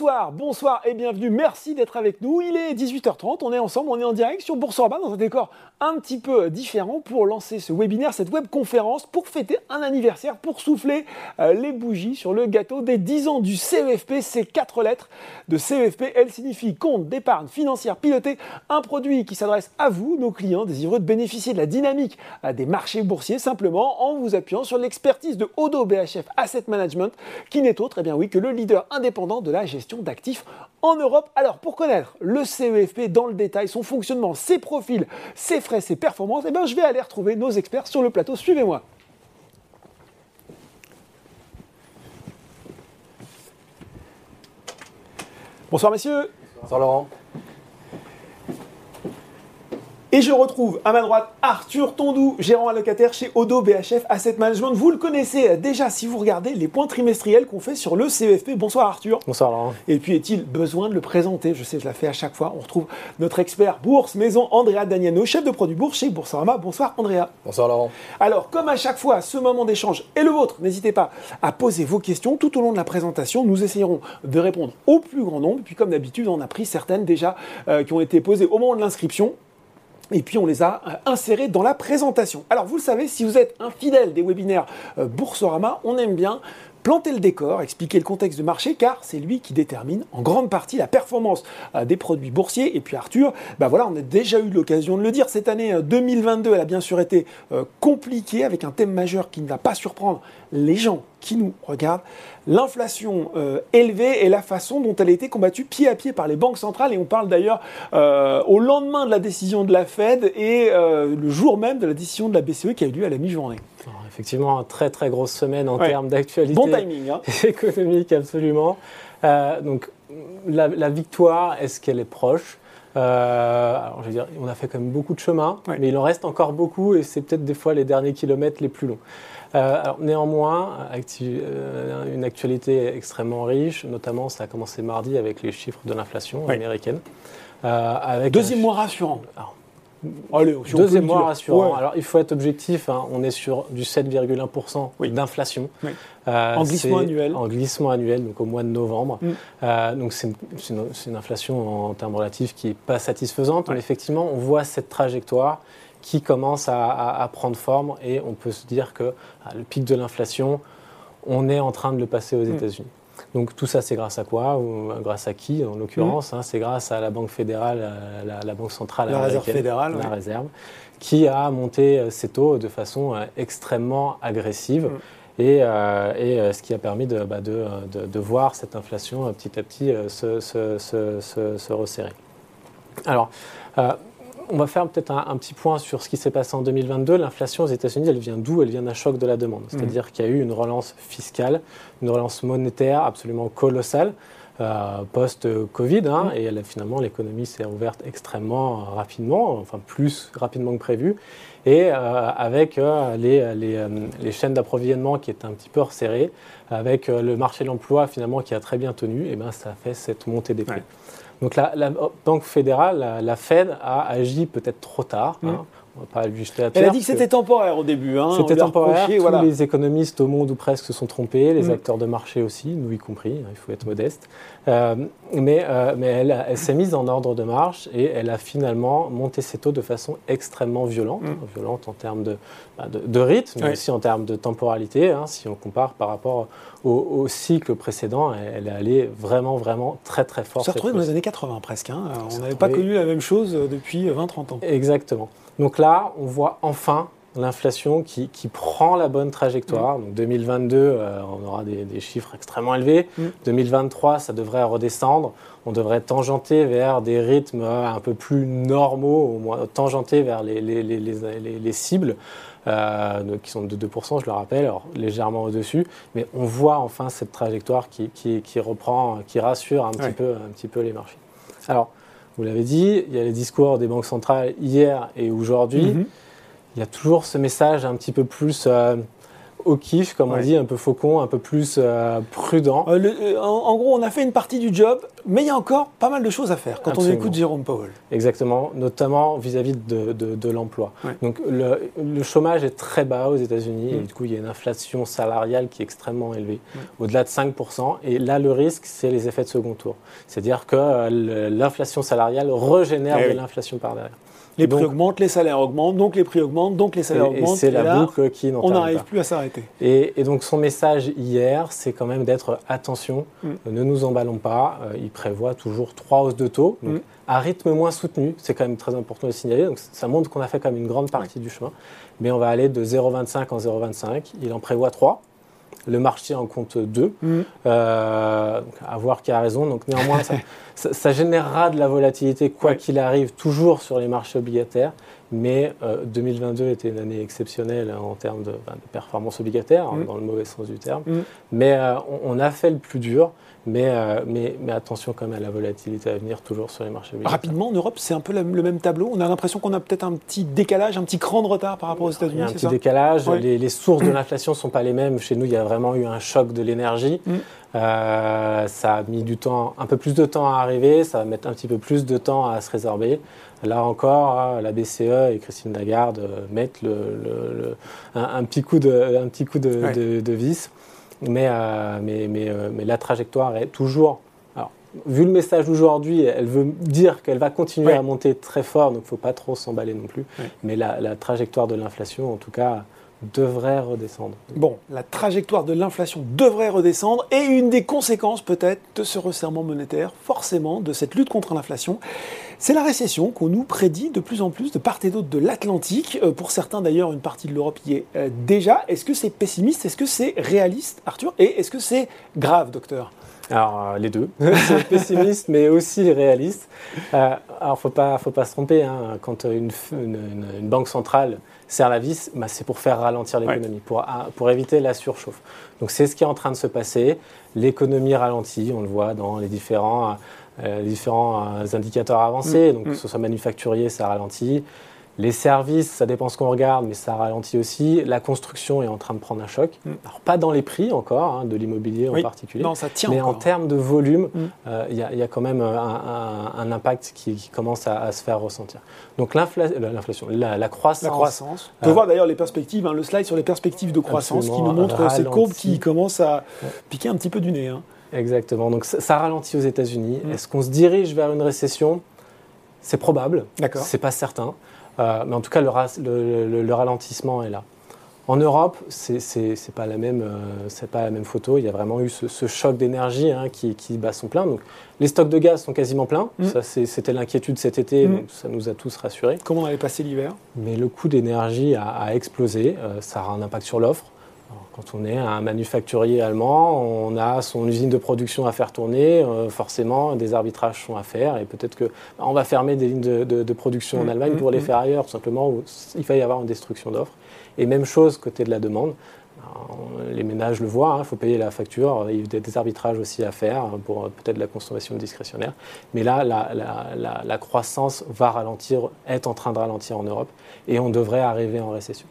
Bonsoir, et bienvenue. Merci d'être avec nous. Il est 18h30, on est ensemble, on est en direct sur Boursorama dans un décor un petit peu différent pour lancer ce webinaire, cette webconférence pour fêter un anniversaire, pour souffler euh, les bougies sur le gâteau des 10 ans du CEFP. Ces quatre lettres de CEFP, elles signifient compte d'épargne financière pilotée, un produit qui s'adresse à vous, nos clients désireux de bénéficier de la dynamique euh, des marchés boursiers simplement en vous appuyant sur l'expertise de Odo BHF Asset Management qui n'est autre, eh bien oui, que le leader indépendant de la gestion d'actifs en Europe. Alors, pour connaître le CEFP dans le détail, son fonctionnement, ses profils, ses frais, ses performances, eh bien, je vais aller retrouver nos experts sur le plateau. Suivez-moi. Bonsoir messieurs. Bonsoir Laurent. Et je retrouve à ma droite Arthur Tondou, gérant allocataire chez Odo BHF Asset Management. Vous le connaissez déjà si vous regardez les points trimestriels qu'on fait sur le CEFP. Bonsoir Arthur. Bonsoir Laurent. Et puis est-il besoin de le présenter? Je sais, je la fais à chaque fois. On retrouve notre expert bourse maison Andrea Daniano, chef de produit bourse chez Boursorama. Bonsoir Andrea. Bonsoir Laurent. Alors, comme à chaque fois, ce moment d'échange est le vôtre. N'hésitez pas à poser vos questions tout au long de la présentation. Nous essayerons de répondre au plus grand nombre. Puis comme d'habitude, on a pris certaines déjà euh, qui ont été posées au moment de l'inscription et puis on les a euh, insérés dans la présentation. Alors vous le savez, si vous êtes un fidèle des webinaires euh, Boursorama, on aime bien planter le décor, expliquer le contexte de marché, car c'est lui qui détermine en grande partie la performance euh, des produits boursiers. Et puis Arthur, bah voilà, on a déjà eu l'occasion de le dire, cette année 2022, elle a bien sûr été compliquée, avec un thème majeur qui ne va pas surprendre les gens qui nous regardent, l'inflation euh, élevée et la façon dont elle a été combattue pied à pied par les banques centrales. Et on parle d'ailleurs euh, au lendemain de la décision de la Fed et euh, le jour même de la décision de la BCE qui a eu lieu à la mi-journée. Effectivement, une très très grosse semaine en termes d'actualité bon timing, hein. économique, absolument. donc la, victoire, est-ce qu'elle est proche? Alors, je veux dire, on a fait quand même beaucoup de chemin, mais il en reste encore beaucoup et c'est peut-être des fois les derniers kilomètres les plus longs. Euh, alors, néanmoins, euh, une actualité extrêmement riche, notamment ça a commencé mardi avec les chiffres de l'inflation américaine. Euh, avec Deuxième mois rassurant. Allez, Deuxième mois rassurant. Alors, il faut être objectif. Hein. on est sur du 7,1% d'inflation. en glissement annuel. En glissement annuel, donc au mois de novembre. Mm. donc, c'est une, inflation en termes relatifs qui n'est pas satisfaisante. Mais effectivement, on voit cette trajectoire qui commence à, prendre forme et on peut se dire que ah, le pic de l'inflation, on est en train de le passer aux mm. États-Unis. Donc tout ça, c'est grâce à quoi Ou euh, grâce à qui en l'occurrence mm. hein, C'est grâce à la Banque fédérale, la, Banque centrale la réserve fédérale, la réserve, qui a monté euh, ses taux de façon euh, extrêmement agressive. Mm. Et, et, ce qui a permis de, bah, de, de, voir cette inflation petit à petit se, se, se, se resserrer. Alors, on va faire peut-être un, petit point sur ce qui s'est passé en 2022. L'inflation aux États-Unis, elle vient d'où? Elle vient d'un choc de la demande. Mmh. C'est-à-dire qu'il y a eu une relance fiscale, une relance monétaire absolument colossale. Euh, post-Covid, hein, mmh. et finalement l'économie s'est ouverte extrêmement rapidement, enfin plus rapidement que prévu, et euh, avec euh, les, chaînes d'approvisionnement qui étaient un petit peu resserrées, avec le marché de l'emploi finalement qui a très bien tenu, et ben ça a fait cette montée des prix. Donc la, Banque fédérale, la, Fed, a agi peut-être trop tard. Hein. On va pas juste Elle a dit que c'était temporaire au début. Hein. C'était temporaire. Tous les économistes au monde ou presque se sont trompés, les mm. acteurs de marché aussi, nous y compris, hein, il faut être modeste. Euh, mais, euh, mais elle, elle s'est mise en ordre de marche et elle a finalement monté ses taux de façon extrêmement violente, mm. violente en termes de, bah, de, rythme, mais aussi en termes de temporalité. si on compare par rapport au, cycle précédent, elle est allée vraiment, vraiment très, très fort. On s'est retrouvé dans les années 80 presque. On n'avait pas connu la même chose depuis 20-30 ans. Exactement. Donc là, on voit enfin l'inflation qui, prend la bonne trajectoire. Mm. Donc 2022, euh, on aura des, chiffres extrêmely élevés. 2023, mm. ça devrait redescendre. On devrait tangenter vers des rythmes un peu plus normaux, au moins tangenter vers les, les, cibles. Euh, qui sont de 2%, je le rappelle, alors légèrement au-dessus, mais on voit enfin cette trajectoire qui, reprend, qui rassure un petit, peu, un petit peu les marchés. Alors, vous l'avez dit, il y a les discours des banques centrales hier et aujourd'hui. Mhm. Il y a toujours ce message un petit peu plus euh, au kiff, comme on dit, un peu faucon, un peu plus euh, prudent. Euh, en, gros, on a fait une partie du job, mais il y a encore pas mal de choses à faire quand on écoute Jérôme Powell. Exactement, notamment vis-à-vis de, l'emploi. Donc le, chômage est très bas aux États-Unis, et mm. du coup, il y a une inflation salariale qui est extrêmement élevée, au-delà de 5%. Et là, le risque, c'est les effets de second tour. C'est-à-dire que l'inflation salariale régénère eh de l'inflation par derrière. Les prix augmentent, les salaires augmentent, donc les prix augmentent, donc les salaires augmentent. c'est la boucle qui On n'arrive plus à s'arrêter. Et, donc son message hier, c'est quand même d'être attention, mm. ne nous emballons pas. Euh, il prévoit toujours trois hausses de taux, mm. à rythme moins soutenu. C'est quand même très important de signaler. Donc ça montre qu'on a fait quand même une grande partie du chemin. Mais on va aller de 0,25 en 0,25. Il en prévoit 3 le marché en compte deux. Mm. Euh, à voir qui a raison. Donc néanmoins, ça, générera de la volatilité quoi qu'il arrive, toujours sur les marchés obligataires. Mais 2022 euh, était une année exceptionnelle en termes de, performance obligataire, hein, mm. dans le mauvais sens du terme. Mm. Mais euh, on, a fait le plus dur. Euh, mais, mais, attention quand même à la volatilité à venir toujours sur les marchés obligataires. Rapidement, en Europe, c'est un peu le même tableau. On a l'impression qu'on a peut-être un petit décachage, un petit cran de retard par rapport aux États-Unis. Il y a un petit décalage. Les, sources de l'inflation ne sont pas les mêmes. Chez nous, il y a vraiment eu un choc de l'énergie. Mm. Euh, ça a mis du temps, un peu plus de temps à arriver. Ça va mettre un petit peu plus de temps à se résorber. Là encore, hein, la BCE et Christine Lagarde euh, mettent le, un, petit coup de, un petit coup de, de vis. Mais, euh, mais, mais, euh, mais, la trajectoire est toujours. Alors, vu le message d'aujourd'hui, elle veut dire qu'elle va continuer à monter très fort, donc il ne faut pas trop s'emballer non plus. Mais la, la, trajectoire de l'inflation, en tout cas, devrait redescendre. Bon, la trajectoire de l'inflation devrait redescendre et une des conséquences peut-être de ce resserrement monétaire, forcément, de cette lutte contre l'inflation, c'est la récession qu'on nous prédit de plus en plus de part et d'autre de l'Atlantique. Euh, pour certains d'ailleurs, une partie de l'Europe y est euh, déjà. Est-ce que c'est pessimiste? Est-ce que c'est réaliste, Arthur? Et est-ce que c'est grave, docteur? Alors, euh, les deux. c'est pessimiste, mais aussi réaliste. Alors, il ne faut pas, faut pas se tromper. Hein. Quand une, une, banque centrale serre la vis, bah, c'est pour faire ralentir l'économie, pour, pour éviter la surchauffe. Donc, c'est ce qui est en train de se passer. L'économie ralentit, on le voit dans les différents euh, les différents euh, indicateurs avancés. Mm. Donc, que mm. ce soit manufacturier, ça ralentit. Les services, ça dépend ce qu'on regarde, mais ça ralentit aussi. La construction est en train de prendre un choc. Mm. Alors, pas dans les prix encore, hein, de l'immobilier en particulier. Non, ça tient mais en termes de volume, euh, il y, a quand même un, impact qui, commence à, se faire ressentir. Donc, l'inflation, la, croissance. La croissance. On peut voir d'ailleurs les perspectives, hein, le slide sur les perspectives de croissance qui nous montre cette courbe qui commence à piquer un petit peu du nez. Hein. Exactement. Donc ça, ralentit aux États-Unis. Mm. Est-ce qu'on se dirige vers une récession? C'est probable. D'accord. C'est pas certain. Euh, mais en tout cas, le, ralentissement est là. En Europe, c'est pas la même, euh, pas la même photo. Il y a vraiment eu ce, choc d'énergie hein, qui, bat son plein. Donc, les stocks de gaz sont quasiment pleins. Mm. Ça, c'était l'inquiétude cet été. Mm. Donc ça nous a tous rassurés. Comment on allait passer l'hiver? Mais le coût d'énergie a, explosé. Euh, ça a un impact sur l'offre. Quand on est un manufacturier allemand, on a son usine de production à faire tourner, euh, forcément des arbitrages sont à faire et peut-être que bah, on va fermer des lignes de, production en mmh, Allemagne pour mmh, les mmh. faire ailleurs, tout simplement où il va y avoir une destruction d'offres. Et même chose côté de la demande. les ménages le voient, il hein, faut payer la facture, il y a des arbitrages aussi à faire pour peut-être la consommation discrétionnaire. Mais là, la, la croissance va ralentir, est en train de ralentir en Europe et on devrait arriver en récession.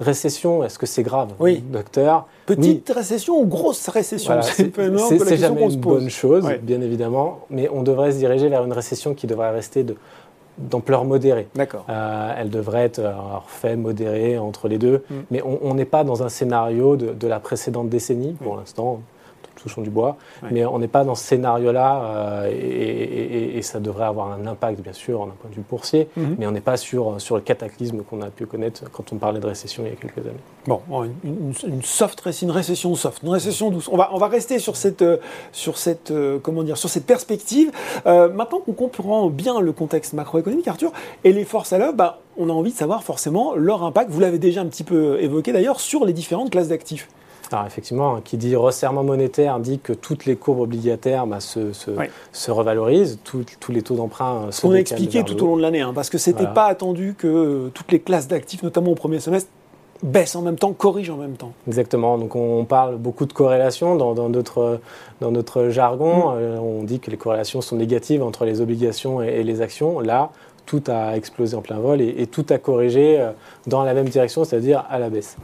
Récession, est-ce que c'est grave Oui. Docteur Petite récession ou grosse récession C'est jamais une bonne chose, bien évidemment, mais on devrait se diriger vers une récession qui devrait rester d'ampleur modérée. D'accord. Euh, elle devrait être alors, fait modérée entre les deux, mm. mais on n'est pas dans un scénario de, de la précédente décennie pour mm. l'instant touchons du bois. Mais on n'est pas dans ce scénario-là euh, et, ça devrait avoir un impact, bien sûr, d'un point de vue boursier, mhm. mais on n'est pas sur, sur le cataclysme qu'on a pu connaître quand on parlait de récession il y a quelques années. Bon, une, soft une récession soft, une récession douce. On va, on va rester sur cette, euh, sur cette, euh, comment dire, sur cette perspective. maintenant qu'on comprend bien le contexte macroéconomique, Arthur, et les forces à l'œuvre, bah, on a envie de savoir forcément leur impact, vous l'avez déjà un petit peu évoqué d'ailleurs, sur les différentes classes d'actifs. Alors effectivement, qui dit resserrement monétaire dit que toutes les courbes obligataires bah, se, se, revalorisent, tous les taux d'emprunt se On a expliqué tout au long de l'année, hein, parce que ce n'était pas attendu que euh, toutes les classes d'actifs, notamment au premier semestre, baissent en même temps, corrigent en même temps. Exactement. Donc on parle beaucoup de corrélations dans, notre, dans notre jargon. Mm. Euh, on dit que les corrélations sont négatives entre les obligations et, les actions. Là, tout a explosé en plein vol et, tout a corrigé euh, dans la même direction, c'est-à-dire à la baisse.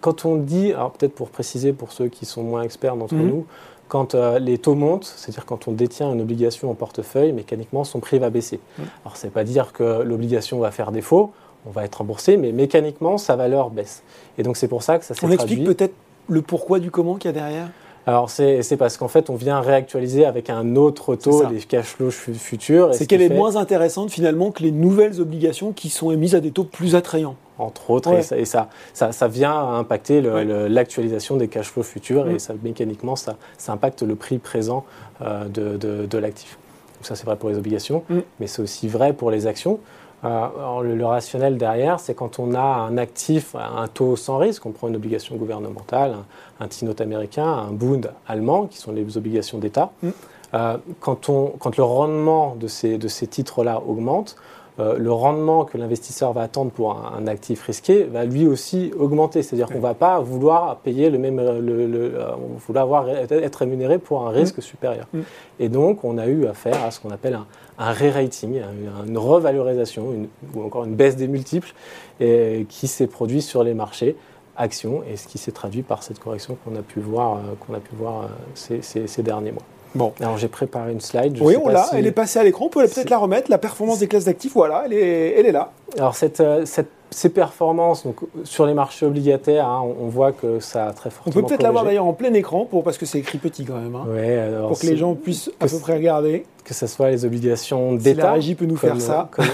Quand on dit, alors peut-être pour préciser pour ceux qui sont moins experts d'entre Mhm. nous, quand euh, les taux montent, c'est-à-dire quand on détient une obligation en portefeuille, mécaniquement son prix va baisser. Mhm. Alors veut pas dire que l'obligation va faire défaut, on va être remboursé, mais mécaniquement sa valeur baisse. Et donc c'est pour ça que ça s'est On traduit. explique peut-être le pourquoi du comment qu'il y a derrière? Alors c'est parce qu'en fait on vient réactualiser avec un autre taux les cash flows fu- futurs. C'est qu'elle est fait- moins intéressante finalement que les nouvelles obligations qui sont émises à des taux plus attrayants. entre autres, Ouais. et, ça, et ça, ça, ça vient impacter Ouais. l'actualisation des cash flows futurs, Mm. et ça, mécaniquement, ça, ça impacte le prix présent euh, de, de- de l'actif. Donc ça, c'est vrai pour les obligations, Mm. mais c'est aussi vrai pour les actions. Euh, alors, le, le rationnel derrière, c'est quand on a un actif, un taux sans risque, on prend une obligation gouvernementale, un, un T-note américain, un Bund allemand, qui sont les obligations d'État. Mm. Euh, quand, on, quand le rendement de ces, de ces titres-là augmente, euh, le rendement que l'investisseur va attendre pour un, un actif risqué va lui aussi augmenter. C'est-à-dire qu'on ne va pas vouloir payer le même, le, le- le- euh, on va vouloir avoir- être rémunéré pour un risque supérieur. Mm. Et donc, on a eu affaire à ce qu'on appelle un, un re-rating, un- une revalorisation, une- ou encore une baisse des multiples, et, qui s'est produit sur les marchés actions, et ce qui s'est traduit par cette correction qu'on a pu voir, euh, qu'on a pu voir euh, ces, ces- ces derniers mois. Bon. Alors j'ai préparé une slide. je oui, sais on l'a, si- elle est passée à l'écran, on peut peut-être la remettre. La performance des classes d'actifs, voilà, elle est, elle est là. Alors cette, euh, cette- ces performances donc, sur les marchés obligataires, hein, on, on voit que ça a très On fortement peut peut-être l'avoir d'ailleurs en plein écran, pour, parce que c'est écrit petit quand même, hein, Ouais, alors, pour que les gens puissent à peu près regarder. que ce soit les obligations Si la d'État, régie peut nous faire comme, ça. comme,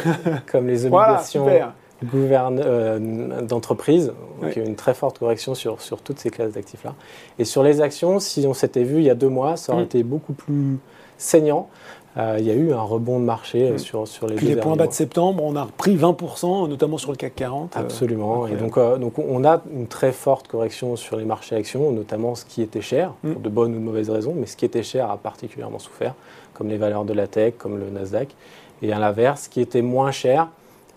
comme les Voilà, obligations super. Euh, d'entreprise, donc il y a une très forte correction sur, sur toutes ces classes d'actifs-là. Et sur les actions, si on s'était vu il y a deux mois, ça aurait Mm. été beaucoup plus saignant. Euh, il y a eu un rebond de marché euh, Mm. sur, sur les Puis deux les points bas mois. de septembre, on a repris 20%, notamment sur le CAC 40. euh, Absolument. Et donc, euh, donc, on a une très forte correction sur les marchés actions, notamment ce qui était cher, Mm. pour de bonnes ou de mauvaises raisons, mais ce qui était cher a particulièrement souffert, comme les valeurs de la tech, comme le Nasdaq. Et à l'inverse, ce qui était moins cher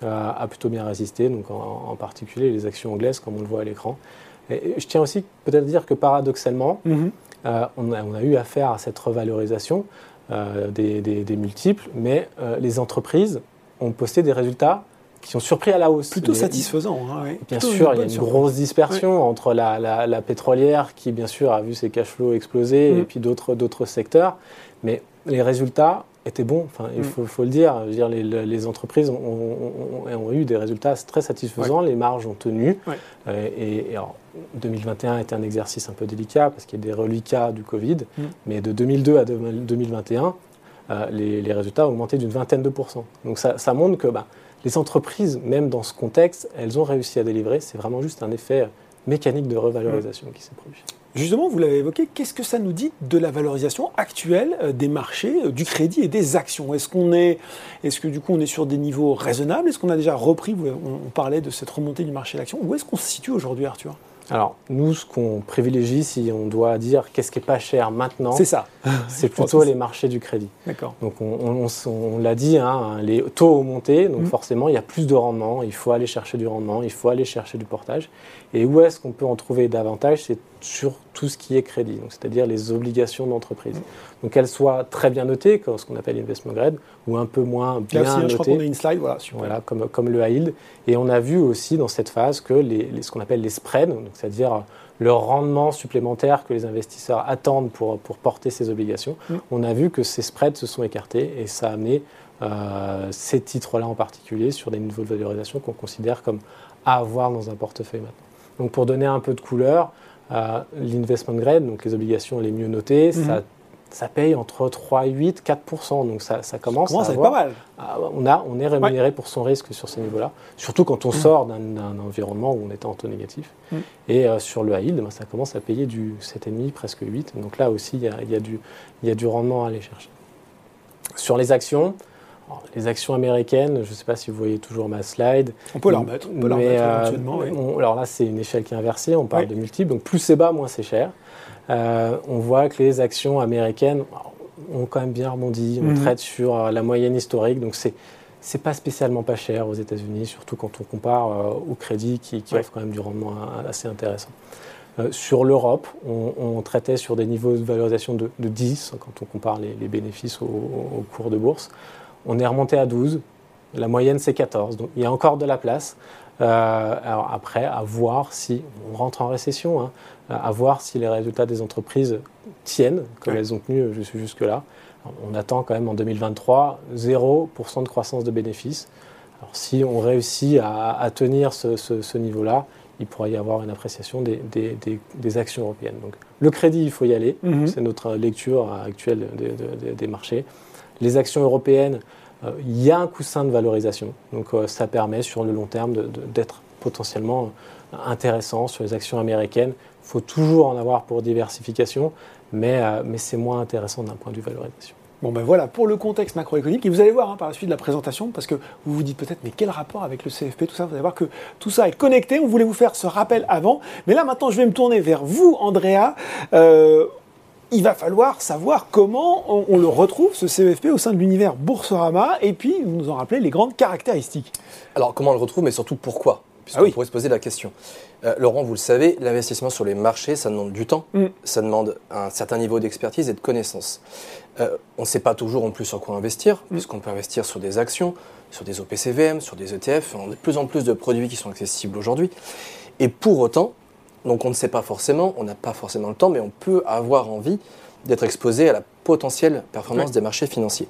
a plutôt bien résisté, donc en, en particulier les actions anglaises, comme on le voit à l'écran. Et je tiens aussi peut-être à dire que paradoxalement, Mhm. euh, on, a, on a eu affaire à cette revalorisation euh, des, des- des multiples, mais euh, les entreprises ont posté des résultats qui ont surpris à la hausse. Plutôt Les- satisfaisant. hein, ouais. Bien Plutôt sûr, il y a bonne une surprise. grosse dispersion entre la, la- la pétrolière qui, bien sûr, a vu ses cash flows exploser Mm. et puis d'autres d'autres secteurs. Mais les résultats étaient bons, enfin, il Mm. faut, faut le dire. Je veux dire les, les entreprises ont, ont- ont- ont eu des résultats très satisfaisants, les marges ont tenu. Ouais. Euh, et, et alors, 2021 était un exercice un peu délicat parce qu'il y a des reliquats du Covid. Mm. Mais de 2002 à 2021, euh, les, les résultats ont augmenté d'une vingtaine de pourcents. Donc ça, ça montre que bah, les entreprises, même dans ce contexte, elles ont réussi à délivrer. C'est vraiment juste un effet mécanique de revalorisation qui s'est produit. Justement, vous l'avez évoqué, qu'est-ce que ça nous dit de la valorisation actuelle euh, des marchés, euh, du crédit et des actions? Est-ce qu'on est, est-ce que du coup on est sur des niveaux raisonnables? Est-ce qu'on a déjà repris on, parlait de cette remontée du marché de l'action? Où est-ce qu'on se situe aujourd'hui, Arthur? Alors, nous, ce qu'on privilégie, si on doit dire qu'est-ce qui est pas cher maintenant, C'est ça. c'est plutôt les marchés du crédit. D'accord. Donc on, on- on- on l'a dit, hein, les taux ont monté, donc Mhm. forcément il y a plus de rendement, il faut aller chercher du rendement, il faut aller chercher du portage. Et où est-ce qu'on peut en trouver davantage? C'est sur tout ce qui est crédit, donc c'est-à-dire les obligations d'entreprise. Mhm. Donc qu'elles soient très bien notées, comme ce qu'on appelle investment grade, ou un peu moins bien aussi, hein, je crois qu'on a notées. une slide. Voilà, super. Voilà, comme, comme le high yield. Et on a vu aussi dans cette phase que les, les- ce qu'on appelle les spreads, donc c'est-à-dire le rendement supplémentaire que les investisseurs attendent pour, pour porter ces obligations, Mm. on a vu que ces spreads se sont écartés et ça a amené euh, ces titres-là en particulier sur des niveaux de valorisation qu'on considère comme à avoir dans un portefeuille maintenant. Donc pour donner un peu de couleur, euh, l'investment grade, donc les obligations les mieux notées, Mhm. ça, ça paye entre 3 et 8, 4%. Donc ça, ça commence à avoir- pas mal ah, on, a, on est rémunéré pour son risque sur ces niveaux-là, surtout quand on sort d'un environnement où on était en taux négatif. Mm. Et euh, sur le high yield, ben, ça commence à payer du 7,5, presque 8. Donc là aussi, il y a, il y a du, il y a du rendement à aller chercher. Sur les actions, alors, les actions américaines, je ne sais pas si vous voyez toujours ma slide. On peut la remettre. On peut la Mais, euh, éventuellement. oui. on- alors là, c'est une échelle qui est inversée, on parle Oui. de multiples, donc plus c'est bas, moins c'est cher. Euh, on voit que les actions américaines ont quand même bien rebondi, on Mhm. traite sur euh, la moyenne historique, donc c'est c'est pas spécialement pas cher aux États-Unis, surtout quand on compare euh, au crédit qui, qui Ouais. offre quand même du rendement assez intéressant. Euh, sur l'Europe, on, on traitait sur des niveaux de valorisation de, de 10 quand on compare les, les bénéfices au, au cours de bourse. On est remonté à 12. La moyenne, c'est 14. Donc il y a encore de la place. alors après, à voir si on rentre en récession, hein, à voir si les résultats des entreprises tiennent comme elles ont tenu jusque-là. On attend quand même en 2023 0% de croissance de bénéfices. Alors, si on réussit à, tenir ce, niveau-là, il pourrait y avoir une appréciation des, actions européennes. Donc, le crédit, il faut y aller. Mhm. C'est notre lecture actuelle des marchés. Les actions européennes, euh, il y a un coussin de valorisation. Donc, euh, ça permet sur le long terme d'être potentiellement intéressant sur les actions américaines. Il faut toujours en avoir pour diversification, mais, euh, mais c'est moins intéressant d'un point de vue valorisation. Bon ben voilà pour le contexte macroéconomique et vous allez voir hein, par la suite de la présentation parce que vous vous dites peut-être mais quel rapport avec le CFP tout ça vous allez voir que tout ça est connecté on voulait vous faire ce rappel avant mais là maintenant je vais me tourner vers vous Andrea il va falloir savoir comment on, le retrouve, ce CFP, au sein de l'univers Boursorama, et puis vous nous en rappelez les grandes caractéristiques. Alors, comment on le retrouve, mais surtout pourquoi Puisqu'on ah pourrait se poser la question. Euh, Laurent, vous le savez, l'investissement sur les marchés, ça demande du temps, mm. ça demande un certain niveau d'expertise et de connaissance. Euh, on ne sait pas toujours en plus sur quoi investir, mm. puisqu'on peut investir sur des actions, sur des OPCVM, sur des ETF, on a de plus en plus de produits qui sont accessibles aujourd'hui. Et pour autant, donc on ne sait pas forcément, on n'a pas forcément le temps, mais on peut avoir envie d'être exposé à la potentielle performance des marchés financiers.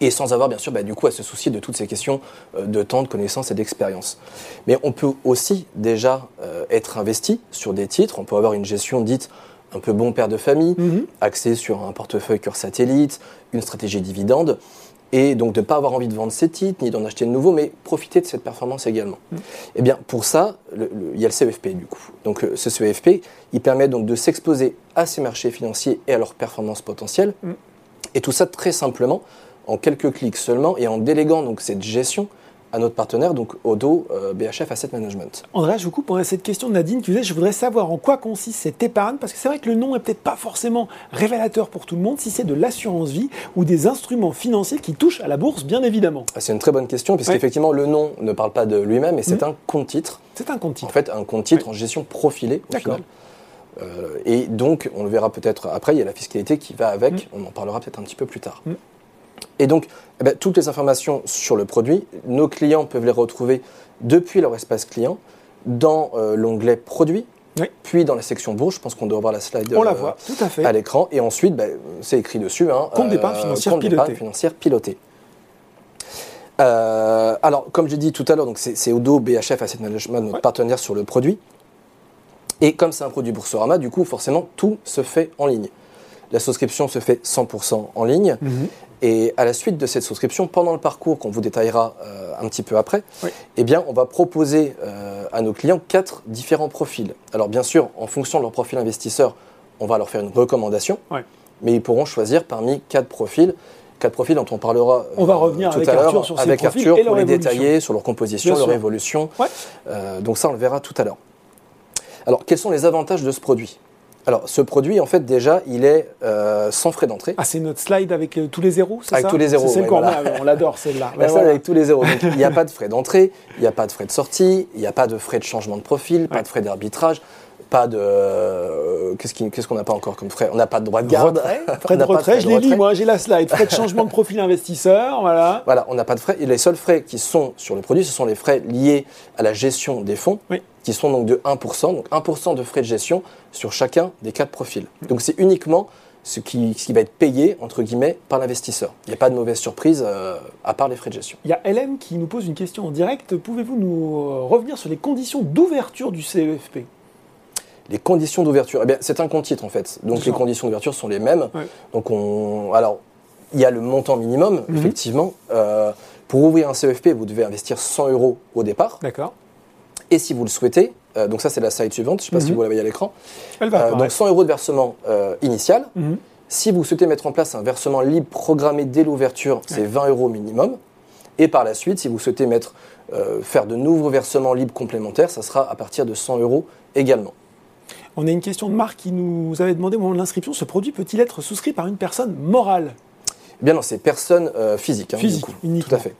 Et sans avoir bien sûr bah, du coup à se soucier de toutes ces questions euh, de temps, de connaissances et d'expérience. Mais on peut aussi déjà euh, être investi sur des titres, on peut avoir une gestion dite un peu bon père de famille, mhm. axée sur un portefeuille cœur satellite, une stratégie dividende et donc de ne pas avoir envie de vendre ses titres, ni d'en acheter de nouveaux, mais profiter de cette performance également. Mm. Eh bien, pour ça, il y a le CEFP du coup. Donc ce CEFP, il permet donc de s'exposer à ces marchés financiers et à leurs performances potentielles, mm. et tout ça très simplement, en quelques clics seulement, et en déléguant donc cette gestion à notre partenaire, donc Odo euh, BHF Asset Management. André, je vous coupe pour cette question de Nadine qui disait je voudrais savoir en quoi consiste cette épargne, parce que c'est vrai que le nom est peut-être pas forcément révélateur pour tout le monde, si c'est de l'assurance vie ou des instruments financiers qui touchent à la bourse, bien évidemment. Ah, c'est une très bonne question, puisqu'effectivement, le nom ne parle pas de lui-même, mais c'est mmh. un compte-titre. C'est un compte-titre. En fait, un compte-titre en gestion profilée, au final. Euh, et donc, on le verra peut-être après, il y a la fiscalité qui va avec, mmh. on en parlera peut-être un petit peu plus tard. Mmh. Et donc, eh ben, toutes les informations sur le produit, nos clients peuvent les retrouver depuis leur espace client dans euh, l'onglet produits, puis dans la section bourse. Je pense qu'on doit voir la slide On la euh, voit, tout à, fait. à l'écran. Et ensuite, ben, c'est écrit dessus. Hein, compte d'épargne euh, financière piloté. financière alors, comme j'ai dit tout à l'heure, c'est Odo BHF Asset Management, notre partenaire sur le produit. Et comme c'est un produit Boursorama, du coup, forcément, tout se fait en ligne. La souscription se fait 100% en ligne. Mhm. Et à la suite de cette souscription, pendant le parcours qu'on vous détaillera euh, un petit peu après, eh bien, on va proposer euh, à nos clients quatre différents profils. Alors bien sûr, en fonction de leur profil investisseur, on va leur faire une recommandation, mais ils pourront choisir parmi quatre profils quatre profils dont on parlera on va revenir tout avec à Arthur sur avec Arthur pour les détailler sur leur composition, leur évolution. Euh, donc ça, on le verra tout à l'heure. Alors, quels sont les avantages de ce produit? Alors, ce produit, en fait, déjà, il est euh, sans frais d'entrée. Ah, c'est notre slide avec euh, tous les zéros, c'est ça Avec tous les zéros. C'est celle on l'adore, celle-là. La avec tous les zéros. il n'y a pas de frais d'entrée, il n'y a pas de frais de sortie, il n'y a pas de frais de changement de profil, pas de frais d'arbitrage pas de. Euh, qu'est-ce qu'on n'a pas encore comme frais? On n'a pas de droit de garde. Frais de retrait, je l'ai lu, moi, j'ai la slide. Frais de changement de profil investisseur, voilà. Voilà, on n'a pas de frais. Et les seuls frais qui sont sur le produit, ce sont les frais liés à la gestion des fonds, qui sont donc de 1%. Donc 1% de frais de gestion sur chacun des quatre profils. Donc c'est uniquement ce qui, ce qui, va être payé, entre guillemets, par l'investisseur. Il n'y a pas de mauvaise surprise euh, à part les frais de gestion. Il y a LM qui nous pose une question en direct. Pouvez-vous nous euh, revenir sur les conditions d'ouverture du CEFP les conditions d'ouverture, eh c'est un compte titre en fait. Donc les conditions d'ouverture sont les mêmes. Donc on, alors il y a le montant minimum mhm. effectivement. Euh, pour ouvrir un CEFP, vous devez investir 100 euros au départ. D'accord. Et si vous le souhaitez, euh, donc ça c'est la slide suivante, je ne sais pas si mhm. vous la voyez à l'écran. Euh, donc 100 euros de versement initial. Mhm. Si vous souhaitez mettre en place un versement libre programmé dès l'ouverture, c'est 20 euros minimum. Et par la suite, si vous souhaitez mettre, faire de nouveaux versements libres complémentaires, ça sera à partir de 100 euros également. On a une question de Marc qui nous avait demandé au moment de l'inscription, ce produit peut-il être souscrit par une personne morale? Eh Bien non, c'est personne euh, physique. Hein, physique, Tout à fait.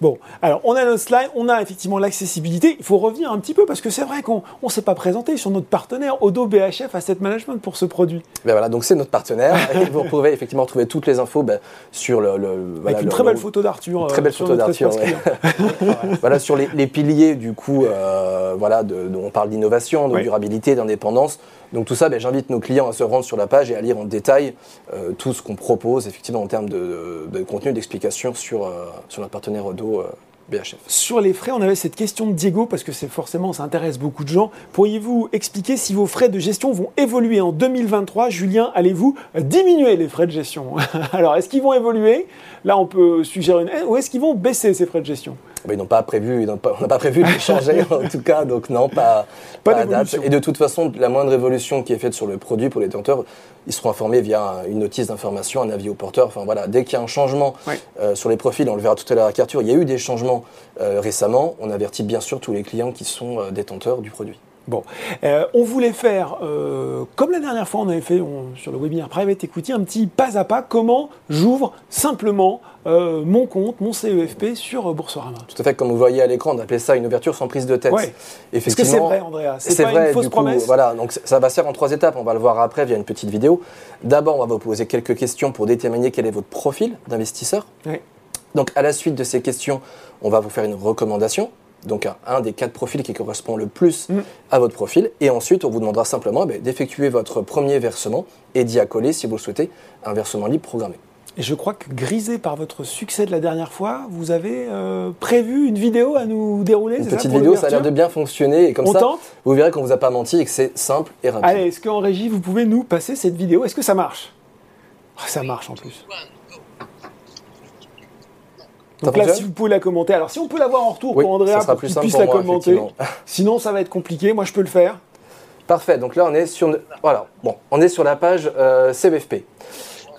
Bon, alors on a notre slide, on a effectivement l'accessibilité. Il faut revenir un petit peu parce que c'est vrai qu'on ne s'est pas présenté sur notre partenaire Odo BHF Asset Management pour ce produit. Ben voilà, donc c'est notre partenaire. et vous pouvez effectivement trouver toutes les infos ben, sur le. Avec une très belle photo d'Arthur. Très belle photo d'Arthur. voilà, sur les, piliers du coup, euh, voilà, de, on parle d'innovation, de durabilité, d'indépendance. Donc tout ça, ben, j'invite nos clients à se rendre sur la page et à lire en détail euh, tout ce qu'on propose effectivement en termes de, contenu, d'explication sur, euh, sur notre partenaire Odo. BHF. Sur les frais, on avait cette question de Diego, parce que c'est forcément, ça intéresse beaucoup de gens. Pourriez-vous expliquer si vos frais de gestion vont évoluer en 2023 Julien, allez-vous diminuer les frais de gestion? Alors, est-ce qu'ils vont évoluer? Là, on peut suggérer une... Ou est-ce qu'ils vont baisser ces frais de gestion? Ils n'ont pas prévu, on n'a pas prévu de les changer en tout cas, donc non, pas, pas, date. Et de toute façon, la moindre évolution qui est faite sur le produit pour les détenteurs, ils seront informés via une notice d'information, un avis au porteur. Enfin voilà, dès qu'il y a un changement euh, sur les profils, on le verra tout à l'heure à Arthur, il y a eu des changements euh, récemment. On avertit bien sûr tous les clients qui sont euh, détenteurs du produit. Bon, euh, on voulait faire, euh, comme la dernière fois on avait fait sur le webinaire Private Equity, un petit pas à pas, comment j'ouvre simplement euh, mon compte, mon CEFP sur Boursorama. Tout à fait, comme vous voyez à l'écran, on appelait ça une ouverture sans prise de tête. Est-ce que c'est vrai, Andrea C'est pas vrai, une fausse promesse Voilà, donc ça va se faire en trois étapes, on va le voir après via une petite vidéo. D'abord, on va vous poser quelques questions pour déterminer quel est votre profil d'investisseur. Donc à la suite de ces questions, on va vous faire une recommandation donc un, des quatre profils qui correspond le plus mm. à votre profil. Et ensuite, on vous demandera simplement eh d'effectuer votre premier versement et d'y accoler, si vous le souhaitez, un versement libre programmé. Et je crois que grisé par votre succès de la dernière fois, vous avez euh, prévu une vidéo à nous dérouler. Une petite vidéo, ça a l'air de bien fonctionner. Et comme ça, vous verrez qu'on ne vous a pas menti et que c'est simple et rapide. Allez, est-ce qu'en régie, vous pouvez nous passer cette vidéo? Est-ce que ça marche? Ah, Ça marche en plus. Donc là, si vous pouvez la commenter. Alors, si on peut la voir en retour pour Andrea, pour qu'il puisse la commenter. Sinon, ça va être compliqué. Moi, je peux le faire. Parfait. Donc là, on est sur, voilà. bon, on est sur la page euh, CVFP.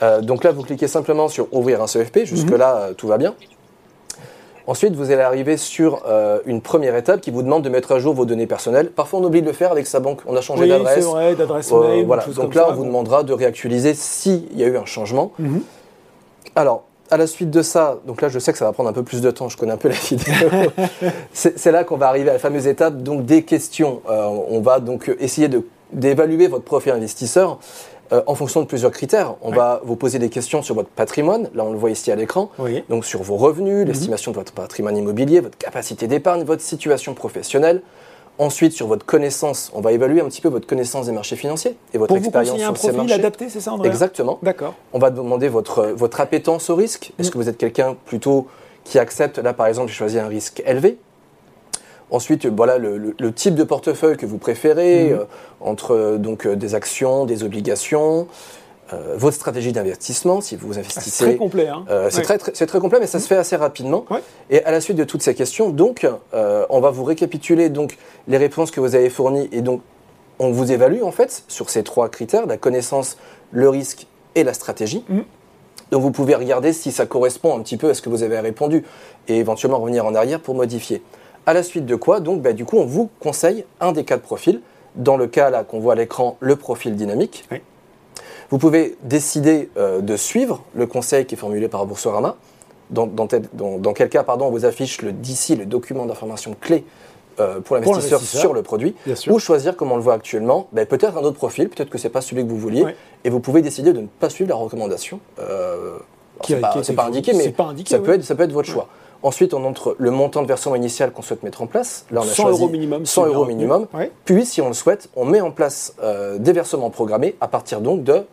Euh, donc là, vous cliquez simplement sur ouvrir un CVFP. Jusque-là, mhm. euh, tout va bien. Ensuite, vous allez arriver sur une première étape qui vous demande de mettre à jour vos données personnelles. Parfois, on oublie de le faire avec sa banque. On a changé oui, d'adresse. c'est vrai, d'adresse mail. voilà. Donc là, on vous demandera de réactualiser s'il y a eu un changement. Mhm. Alors, à la suite de ça, donc là je sais que ça va prendre un peu plus de temps, je connais un peu la vidéo. c'est là qu'on va arriver à la fameuse étape donc des questions. Euh, on va donc essayer d'évaluer votre profil investisseur euh, en fonction de plusieurs critères. On va vous poser des questions sur votre patrimoine, là on le voit ici à l'écran, donc sur vos revenus, mhm. l'estimation de votre patrimoine immobilier, votre capacité d'épargne, votre situation professionnelle. Ensuite, sur votre connaissance, on va évaluer un petit peu votre connaissance des marchés financiers et votre expérience sur un ces profil adapté, c'est ça, André Exactement. D'accord. On va demander votre, votre appétence au risque. Est-ce mm. que vous êtes quelqu'un plutôt qui accepte, là par exemple, de choisir un risque élevé? Ensuite, voilà le, type de portefeuille que vous préférez, mm. euh, entre euh, donc euh, des actions, des obligations, euh, votre stratégie d'investissement, si vous investissez. C'est très complet. Hein. Euh, c'est très, très, complet, mais ça se fait assez rapidement. Et à la suite de toutes ces questions, donc, euh, on va vous récapituler donc les réponses que vous avez fournies et donc on vous évalue en fait sur ces trois critères la connaissance, le risque et la stratégie. Mm. Donc vous pouvez regarder si ça correspond un petit peu à ce que vous avez répondu et éventuellement revenir en arrière pour modifier. À la suite de quoi, donc, bah, du coup, on vous conseille un des quatre profils. Dans le cas là qu'on voit à l'écran, le profil dynamique. Vous pouvez décider euh, de suivre le conseil qui est formulé par Boursorama. Dans, dans, dans, quel cas, pardon, on vous affiche le DC, le document d'information clé euh, pour l'investisseur sur le produit, ou choisir, comme on le voit actuellement, ben, peut-être un autre profil, peut-être que ce n'est pas celui que vous vouliez, et vous pouvez décider de ne pas suivre la recommandation. Euh, ce n'est pas, indiqué, mais ça, peut être, ça peut être votre choix. Ensuite, on entre le montant de versement initial qu'on souhaite mettre en place. Là, on a 100 euros minimum. 100 euros minimum. Puis, si on le souhaite, on met en place des versements programmés à partir donc de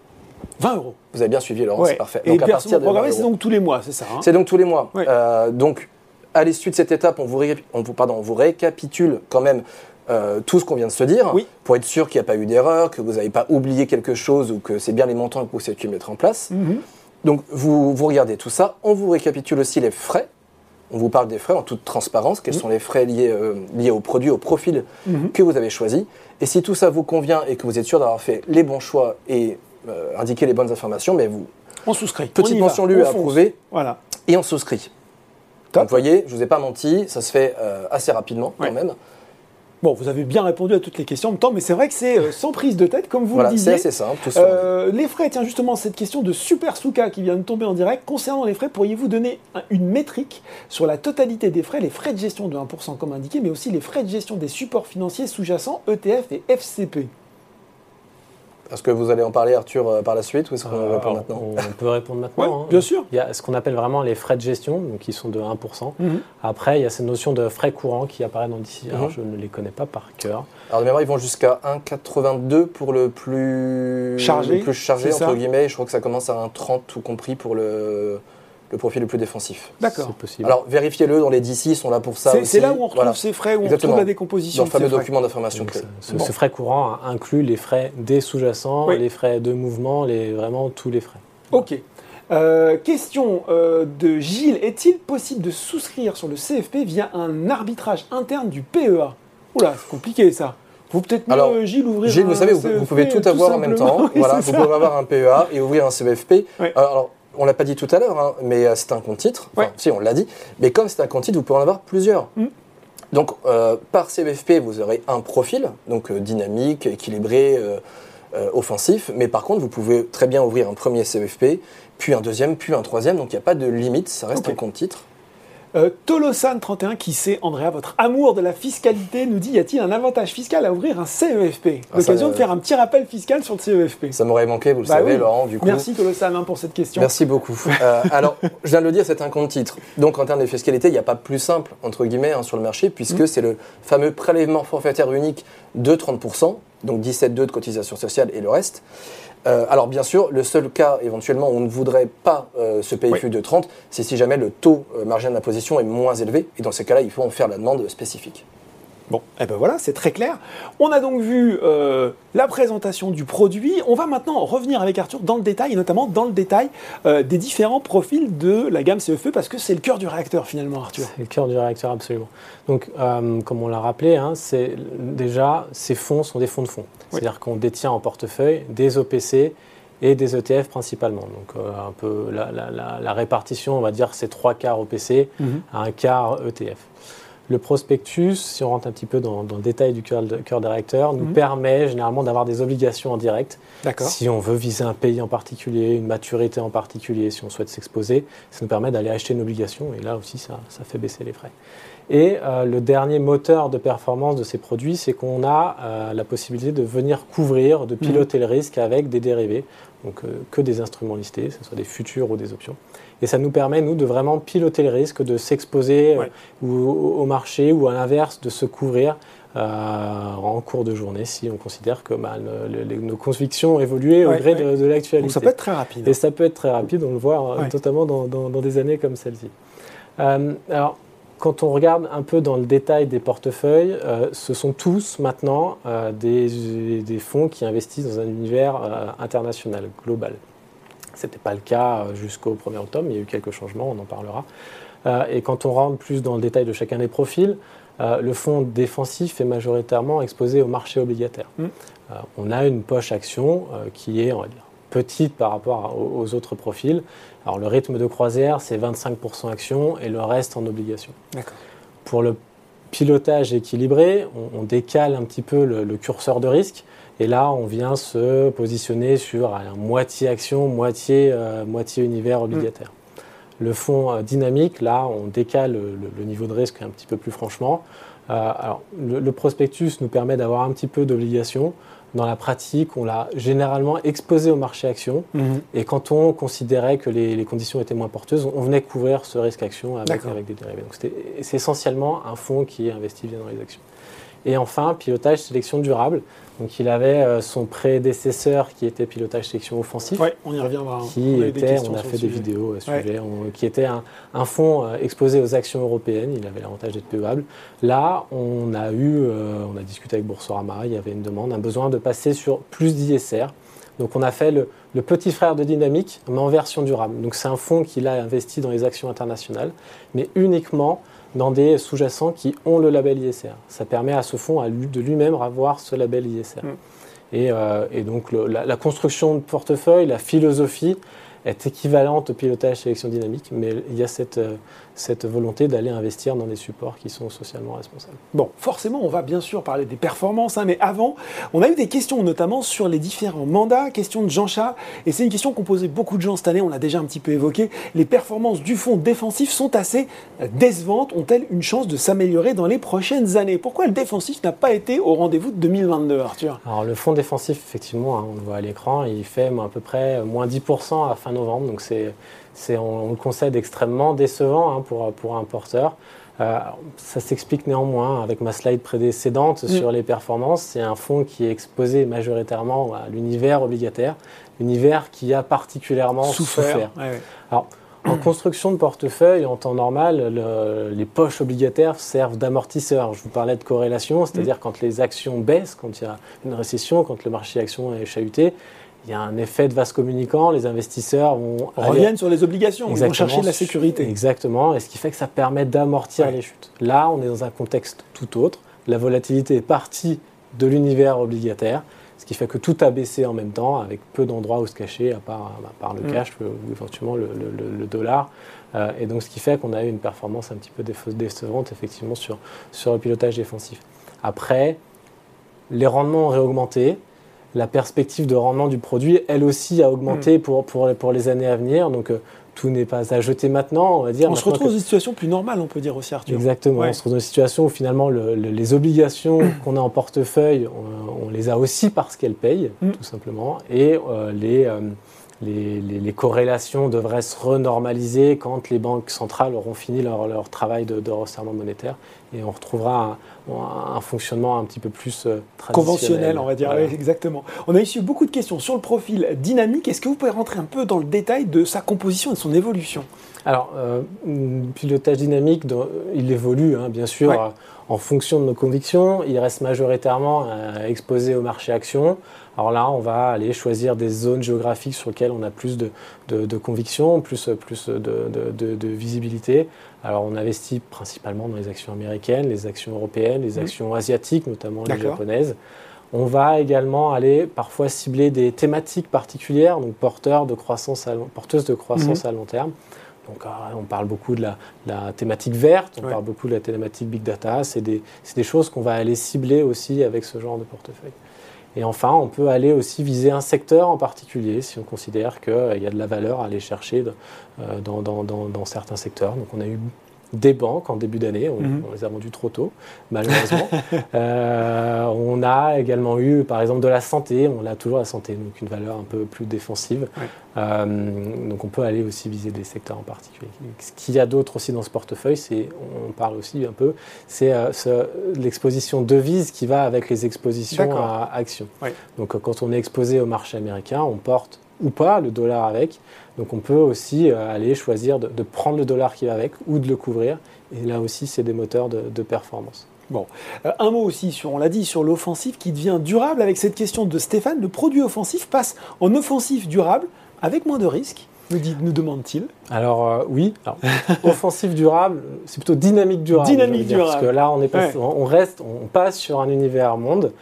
20 euros. Vous avez bien suivi, Laurent, c'est parfait. Et donc, à partir programmé, c'est donc tous les mois, c'est ça hein C'est donc tous les mois. Euh, donc, à l'issue de cette étape, on vous, on vous, pardon, on vous récapitule quand même euh, tout ce qu'on vient de se dire, pour être sûr qu'il n'y a pas eu d'erreur, que vous n'avez pas oublié quelque chose ou que c'est bien les montants que vous souhaitez mettre en place. Mhm. Donc, vous, vous regardez tout ça. On vous récapitule aussi les frais. On vous parle des frais en toute transparence. Quels mhm. sont les frais liés, euh, liés au produit, au profil mhm. que vous avez choisi. Et si tout ça vous convient et que vous êtes sûr d'avoir fait les bons choix et indiquer les bonnes informations, mais vous. On souscrit. Petite mention lue à approuver. Voilà. Et on souscrit. vous voyez, je ne vous ai pas menti, ça se fait euh, assez rapidement quand même. Bon, vous avez bien répondu à toutes les questions en même temps, mais c'est vrai que c'est euh, sans prise de tête, comme vous le disiez. C'est assez simple, tout euh, les frais, tiens justement, cette question de Super Souka qui vient de tomber en direct. Concernant les frais, pourriez-vous donner une métrique sur la totalité des frais, les frais de gestion de 1% comme indiqué, mais aussi les frais de gestion des supports financiers sous-jacents ETF et FCP est-ce que vous allez en parler, Arthur, euh, par la suite ou est-ce qu'on répond maintenant On peut répondre maintenant. Hein. Bien sûr. Il y a ce qu'on appelle vraiment les frais de gestion, donc qui sont de 1%. Mhm. Après, il y a cette notion de frais courants qui apparaît dans d'ici. Alors, mhm. je ne les connais pas par cœur. Alors, de mémoire, ils vont jusqu'à 1,82 pour le plus chargé, le plus chargé entre guillemets. Je crois que ça commence à 1,30 tout compris pour le le profil le plus défensif. D'accord. Alors vérifiez-le dans les DC, ils sont là pour ça. C'est là où on retrouve ces frais, où on retrouve la décomposition. Dans le fameux document d'information clé. Ce, frais courant inclut les frais des sous-jacents, les frais de mouvement, les, vraiment tous les frais. Ok. Euh, question euh, de Gilles est-il possible de souscrire sur le CFP via un arbitrage interne du PEA Oula, c'est compliqué ça. Vous peut-être mieux, Gilles, ouvrir Gilles, vous savez, vous, pouvez tout avoir en même temps. voilà, vous pouvez avoir un PEA et ouvrir un CFP. Alors, on l'a pas dit tout à l'heure, hein, mais euh, c'est un compte titre. Si, on l'a dit. Mais comme c'est un compte titre, vous pouvez en avoir plusieurs. Mm. Donc, euh, par CVFP, vous aurez un profil, donc euh, dynamique, équilibré, offensif. Mais par contre, vous pouvez très bien ouvrir un premier CVFP, puis un deuxième, puis un troisième. Donc, il n'y a pas de limite, ça reste un compte titre. Euh, Tolosan31, qui sait, Andrea, votre amour de la fiscalité, nous dit y a-t-il un avantage fiscal à ouvrir un CEFP ah, L'occasion de faire un petit rappel fiscal sur le CEFP. Ça m'aurait manqué, vous le bah savez, Laurent, du coup. Merci Tolosan hein, pour cette question. Merci beaucoup. Euh, alors, je viens de le dire, c'est un compte titre. Donc, en termes de fiscalité, il n'y a pas plus simple, entre guillemets, hein, sur le marché, puisque mm. c'est le fameux prélèvement forfaitaire unique de 30%, donc 17,2 de cotisation sociale et le reste. Euh, alors bien sûr, le seul cas éventuellement où on ne voudrait pas euh, ce PFU de 30, c'est si jamais le taux euh, marginal d'imposition est moins élevé. Et dans ces cas-là, il faut en faire la demande spécifique. Bon, et eh ben voilà, c'est très clair. On a donc vu euh, la présentation du produit. On va maintenant revenir avec Arthur dans le détail, et notamment dans le détail euh, des différents profils de la gamme CFE, parce que c'est le cœur du réacteur finalement, Arthur. C'est le cœur du réacteur, absolument. Donc, euh, comme on l'a rappelé, hein, c'est déjà ces fonds sont des fonds de fonds. C'est-à-dire qu'on détient en portefeuille des OPC et des ETF principalement. Donc un peu la, répartition, on va dire, c'est trois quarts OPC, mhm. un quart ETF. Le prospectus, si on rentre un petit peu dans, le détail du cœur, des réacteurs, nous mhm. permet généralement d'avoir des obligations en direct. Si on veut viser un pays en particulier, une maturité en particulier, si on souhaite s'exposer, ça nous permet d'aller acheter une obligation et là aussi ça, fait baisser les frais. Et euh, le dernier moteur de performance de ces produits, c'est qu'on a euh, la possibilité de venir couvrir, de piloter le risque avec des dérivés, donc euh, que des instruments listés, que ce soit des futurs ou des options. Et ça nous permet, nous, de vraiment piloter le risque, de s'exposer au, marché ou à l'inverse, de se couvrir euh, en cours de journée si on considère que bah, nos convictions ont évolué au gré de, l'actualité. Ça peut être très rapide. Et ça peut être très rapide, on le voit euh, notamment dans, des années comme celle-ci. alors, quand on regarde un peu dans le détail des portefeuilles, ce sont tous maintenant des, des, fonds qui investissent dans un univers international, global. Ce n'était pas le cas euh, jusqu'au 1er octobre, il y a eu quelques changements, on en parlera. Euh, et quand on rentre plus dans le détail de chacun des profils, euh, le fonds défensif est majoritairement exposé au marché obligataire. Mmh. on a une poche action qui est, on va dire, petite par rapport aux, autres profils. Alors le rythme de croisière, c'est 25% action et le reste en obligation. Pour le pilotage équilibré, on, décale un petit peu le curseur de risque. Et là, on vient se positionner sur un moitié action, moitié, euh, moitié univers obligataire. Le fonds euh, dynamique, là, on décale le, niveau de risque un petit peu plus franchement. Euh, alors, le, prospectus nous permet d'avoir un petit peu d'obligation. Dans la pratique, on l'a généralement exposé au marché action. Mhm. Et quand on considérait que les, conditions étaient moins porteuses, on venait couvrir ce risque action avec, avec des dérivés. Donc, c'est essentiellement un fonds qui est investi bien dans les actions. Et enfin, pilotage sélection durable. Donc il avait euh, son prédécesseur qui était pilotage sélection offensif. Oui, on y reviendra. Hein. Qui on était, on a fait des vidéos à ce sujet, qui était un, fonds euh, exposé aux actions européennes. Il avait l'avantage d'être PEable. Là, on a eu, euh, on a discuté avec Boursorama, il y avait une demande, un besoin de passer sur plus d'ISR. Donc on a fait le, le, petit frère de Dynamique, mais en version durable. Donc c'est un fonds qui a investi dans les actions internationales, mais uniquement dans des sous-jacents qui ont le label ISR. Ça permet à ce fonds de lui-même avoir ce label ISR. Mm. Euh, et, donc la, construction de portefeuille, la philosophie est équivalente au pilotage sélection dynamique, mais il y a cette, euh, cette volonté d'aller investir dans des supports qui sont socialement responsables. Bon, forcément, on va bien sûr parler des performances, hein, mais avant, on a eu des questions notamment sur les différents mandats, question de Jean Chat, et c'est une question qu'ont posé beaucoup de gens cette année, on l'a déjà un petit peu évoqué. Les performances du fonds défensif sont assez décevantes, ont-elles une chance de s'améliorer dans les prochaines années? Pourquoi le défensif n'a pas été au rendez-vous de 2022, Arthur? Alors le fonds défensif, effectivement, hein, on le voit à l'écran, il fait à peu près moins 10% à fin novembre, donc c'est on, le concède extrêmement décevant hein, pour, pour un porteur. Euh, ça s'explique néanmoins avec ma slide précédente mm. sur les performances. C'est un fonds qui est exposé majoritairement à l'univers obligataire, l'univers qui a particulièrement souffert. Alors, en construction de portefeuille, en temps normal, les poches obligataires servent d'amortisseur. Je vous parlais de corrélation, c'est-à-dire mm. quand les actions baissent, quand il y a une récession, quand le marché actions est chahuté, il y a un effet de vase communicant, les investisseurs vont... Reviennent sur les obligations, ils vont chercher de la sécurité. Exactement, et ce qui fait que ça permet d'amortir les chutes. Là, on est dans un contexte tout autre. La volatilité est partie de l'univers obligataire, ce qui fait que tout a baissé en même temps, avec peu d'endroits où se cacher, à part, le mm. cash ou éventuellement le, dollar. Euh, et donc, ce qui fait qu'on a eu une performance un petit peu décevante, effectivement, sur, sur le pilotage défensif. Après, les rendements ont réaugmenté la perspective de rendement du produit, elle aussi, a augmenté mm. pour, pour, pour, les années à venir. Donc, euh, tout n'est pas à jeter maintenant, on va dire. On se retrouve dans une situation plus normale, on peut dire aussi, Arthur. Exactement. On se retrouve dans une situation où finalement les obligations qu'on a en portefeuille, on, les a aussi parce qu'elles payent, mm. tout simplement. Et euh, les, euh, les, les, corrélations devraient se renormaliser quand les banques centrales auront fini leur, leur travail de, de, resserrement monétaire et on retrouvera un, fonctionnement un petit peu plus euh, conventionnel, on va dire. exactement. On a eu beaucoup de questions sur le profil dynamique. Est-ce que vous pouvez rentrer un peu dans le détail de sa composition et de son évolution? Alors, euh, pilotage dynamique, il évolue, hein, bien sûr, en fonction de nos convictions. Il reste majoritairement euh, exposé au marché action. Alors là, on va aller choisir des zones géographiques sur lesquelles on a plus de, de, conviction, plus, plus de, de, visibilité. Alors on investit principalement dans les actions américaines, les actions européennes, les mmh. actions asiatiques, notamment les japonaises. On va également aller parfois cibler des thématiques particulières, donc porteurs de croissance porteuses de croissance mmh. à long terme. Donc, euh, on parle beaucoup de la, thématique verte, on parle beaucoup de la thématique big data. C'est des, des, choses qu'on va aller cibler aussi avec ce genre de portefeuille. Et enfin, on peut aller aussi viser un secteur en particulier si on considère qu'il y a de la valeur à aller chercher euh, dans, certains secteurs. Donc on a eu des banques en début d'année. Mhm. On, les a vendues trop tôt, malheureusement. Euh, on a également eu, par exemple, de la santé. On a toujours la santé, donc une valeur un peu plus défensive. Euh, donc on peut aller aussi viser des secteurs en particulier. Ce qu'il y a d'autre aussi dans ce portefeuille, c'est, on parle aussi un peu, c'est euh, l'exposition devise qui va avec les expositions à actions. Donc quand on est exposé au marché américain, on porte ou pas le dollar avec. Donc on peut aussi euh, aller choisir de, prendre le dollar qui va avec ou de le couvrir. Et là aussi, c'est des moteurs de, performance. Bon, euh, un mot aussi sur, on l'a dit, sur l'offensif qui devient durable avec cette question de Stéphane. Le produit offensif passe en offensif durable avec moins de risques. Nous, nous demande-t-il Alors euh, oui, offensif durable, c'est plutôt dynamique durable. Dynamique durable. Parce que là, on, est on reste, on passe sur un univers monde.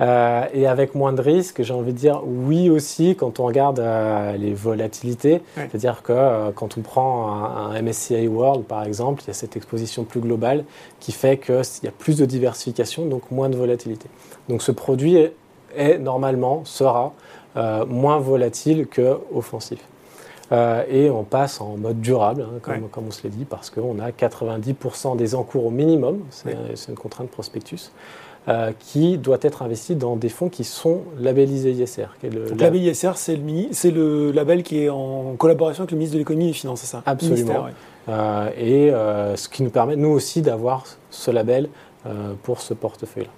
Euh, et avec moins de risques, j'ai envie de dire oui aussi quand on regarde euh, les volatilités. C'est-à-dire que euh, quand on prend un, MSCI World, par exemple, il y a cette exposition plus globale qui fait qu'il y a plus de diversification, donc moins de volatilité. Donc ce produit est, normalement, sera moins volatile que offensif. et on passe en mode durable, hein, comme, comme, on se l'a dit, parce qu'on a 90% des encours au minimum, c'est une contrainte prospectus. Euh, qui doit être investi dans des fonds qui sont labellisés ISR. le label ISR, c'est le, le, label qui est en collaboration avec le ministre de l'économie et des finances, c'est ça? Absolument. Euh, et euh, ce qui nous permet, nous aussi, d'avoir ce label pour ce portefeuille-là.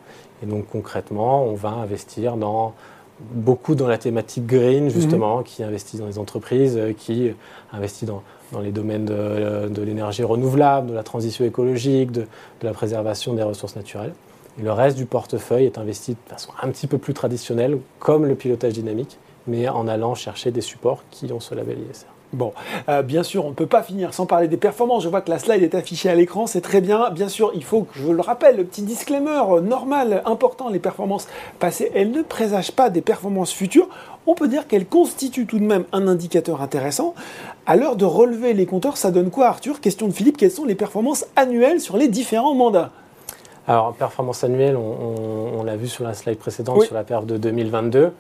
Et donc concrètement, on va investir dans beaucoup dans la thématique green, justement, mhm. qui investit dans les entreprises, qui investit dans, dans les domaines de, de l'énergie renouvelable, de la transition écologique, de, de la préservation des ressources naturelles. Le reste du portefeuille est investi de façon un petit peu plus traditionnelle, comme le pilotage dynamique, mais en allant chercher des supports qui ont ce label ISR. Bon, euh, bien sûr, on ne peut pas finir sans parler des performances. Je vois que la slide est affichée à l'écran, c'est très bien. Bien sûr, il faut que je le rappelle, le petit disclaimer normal, important, les performances passées, elles ne présagent pas des performances futures. on peut dire qu'elle constitue tout de même un indicateur intéressant. À l'heure de relever les compteurs, ça donne quoi Arthur? Question de Philippe, quelles sont les performances annuelles sur les différents mandats? Alors, performance annuelle, on, l'a vu sur la slide précédente, sur la perf de 2022.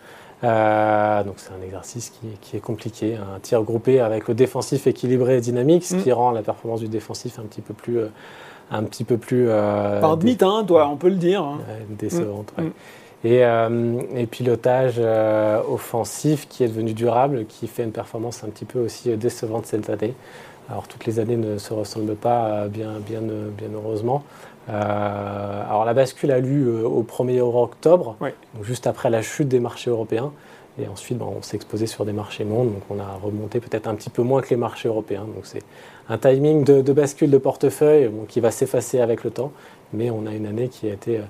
Euh, donc c'est un exercice qui, est compliqué, un tir groupé avec le défensif équilibré et dynamique, ce qui mm. rend la performance du défensif un petit peu plus, euh, un petit peu plus. Euh, Par demi-teint, toi, on peut le dire. Hein. décevante. Mm. Et, et, pilotage offensif qui est devenu durable, qui fait une performance un petit peu aussi décevante cette année. Alors toutes les années ne se ressemblent pas, bien, bien, bien heureusement. Euh, alors la bascule a lieu euh, au 1er octobre, juste après la chute des marchés européens. Et ensuite, on s'est exposé sur des marchés mondes, donc on a remonté peut-être un petit peu moins que les marchés européens. Donc c'est un timing de, bascule de portefeuille qui va s'effacer avec le temps, mais on a une année qui a été euh,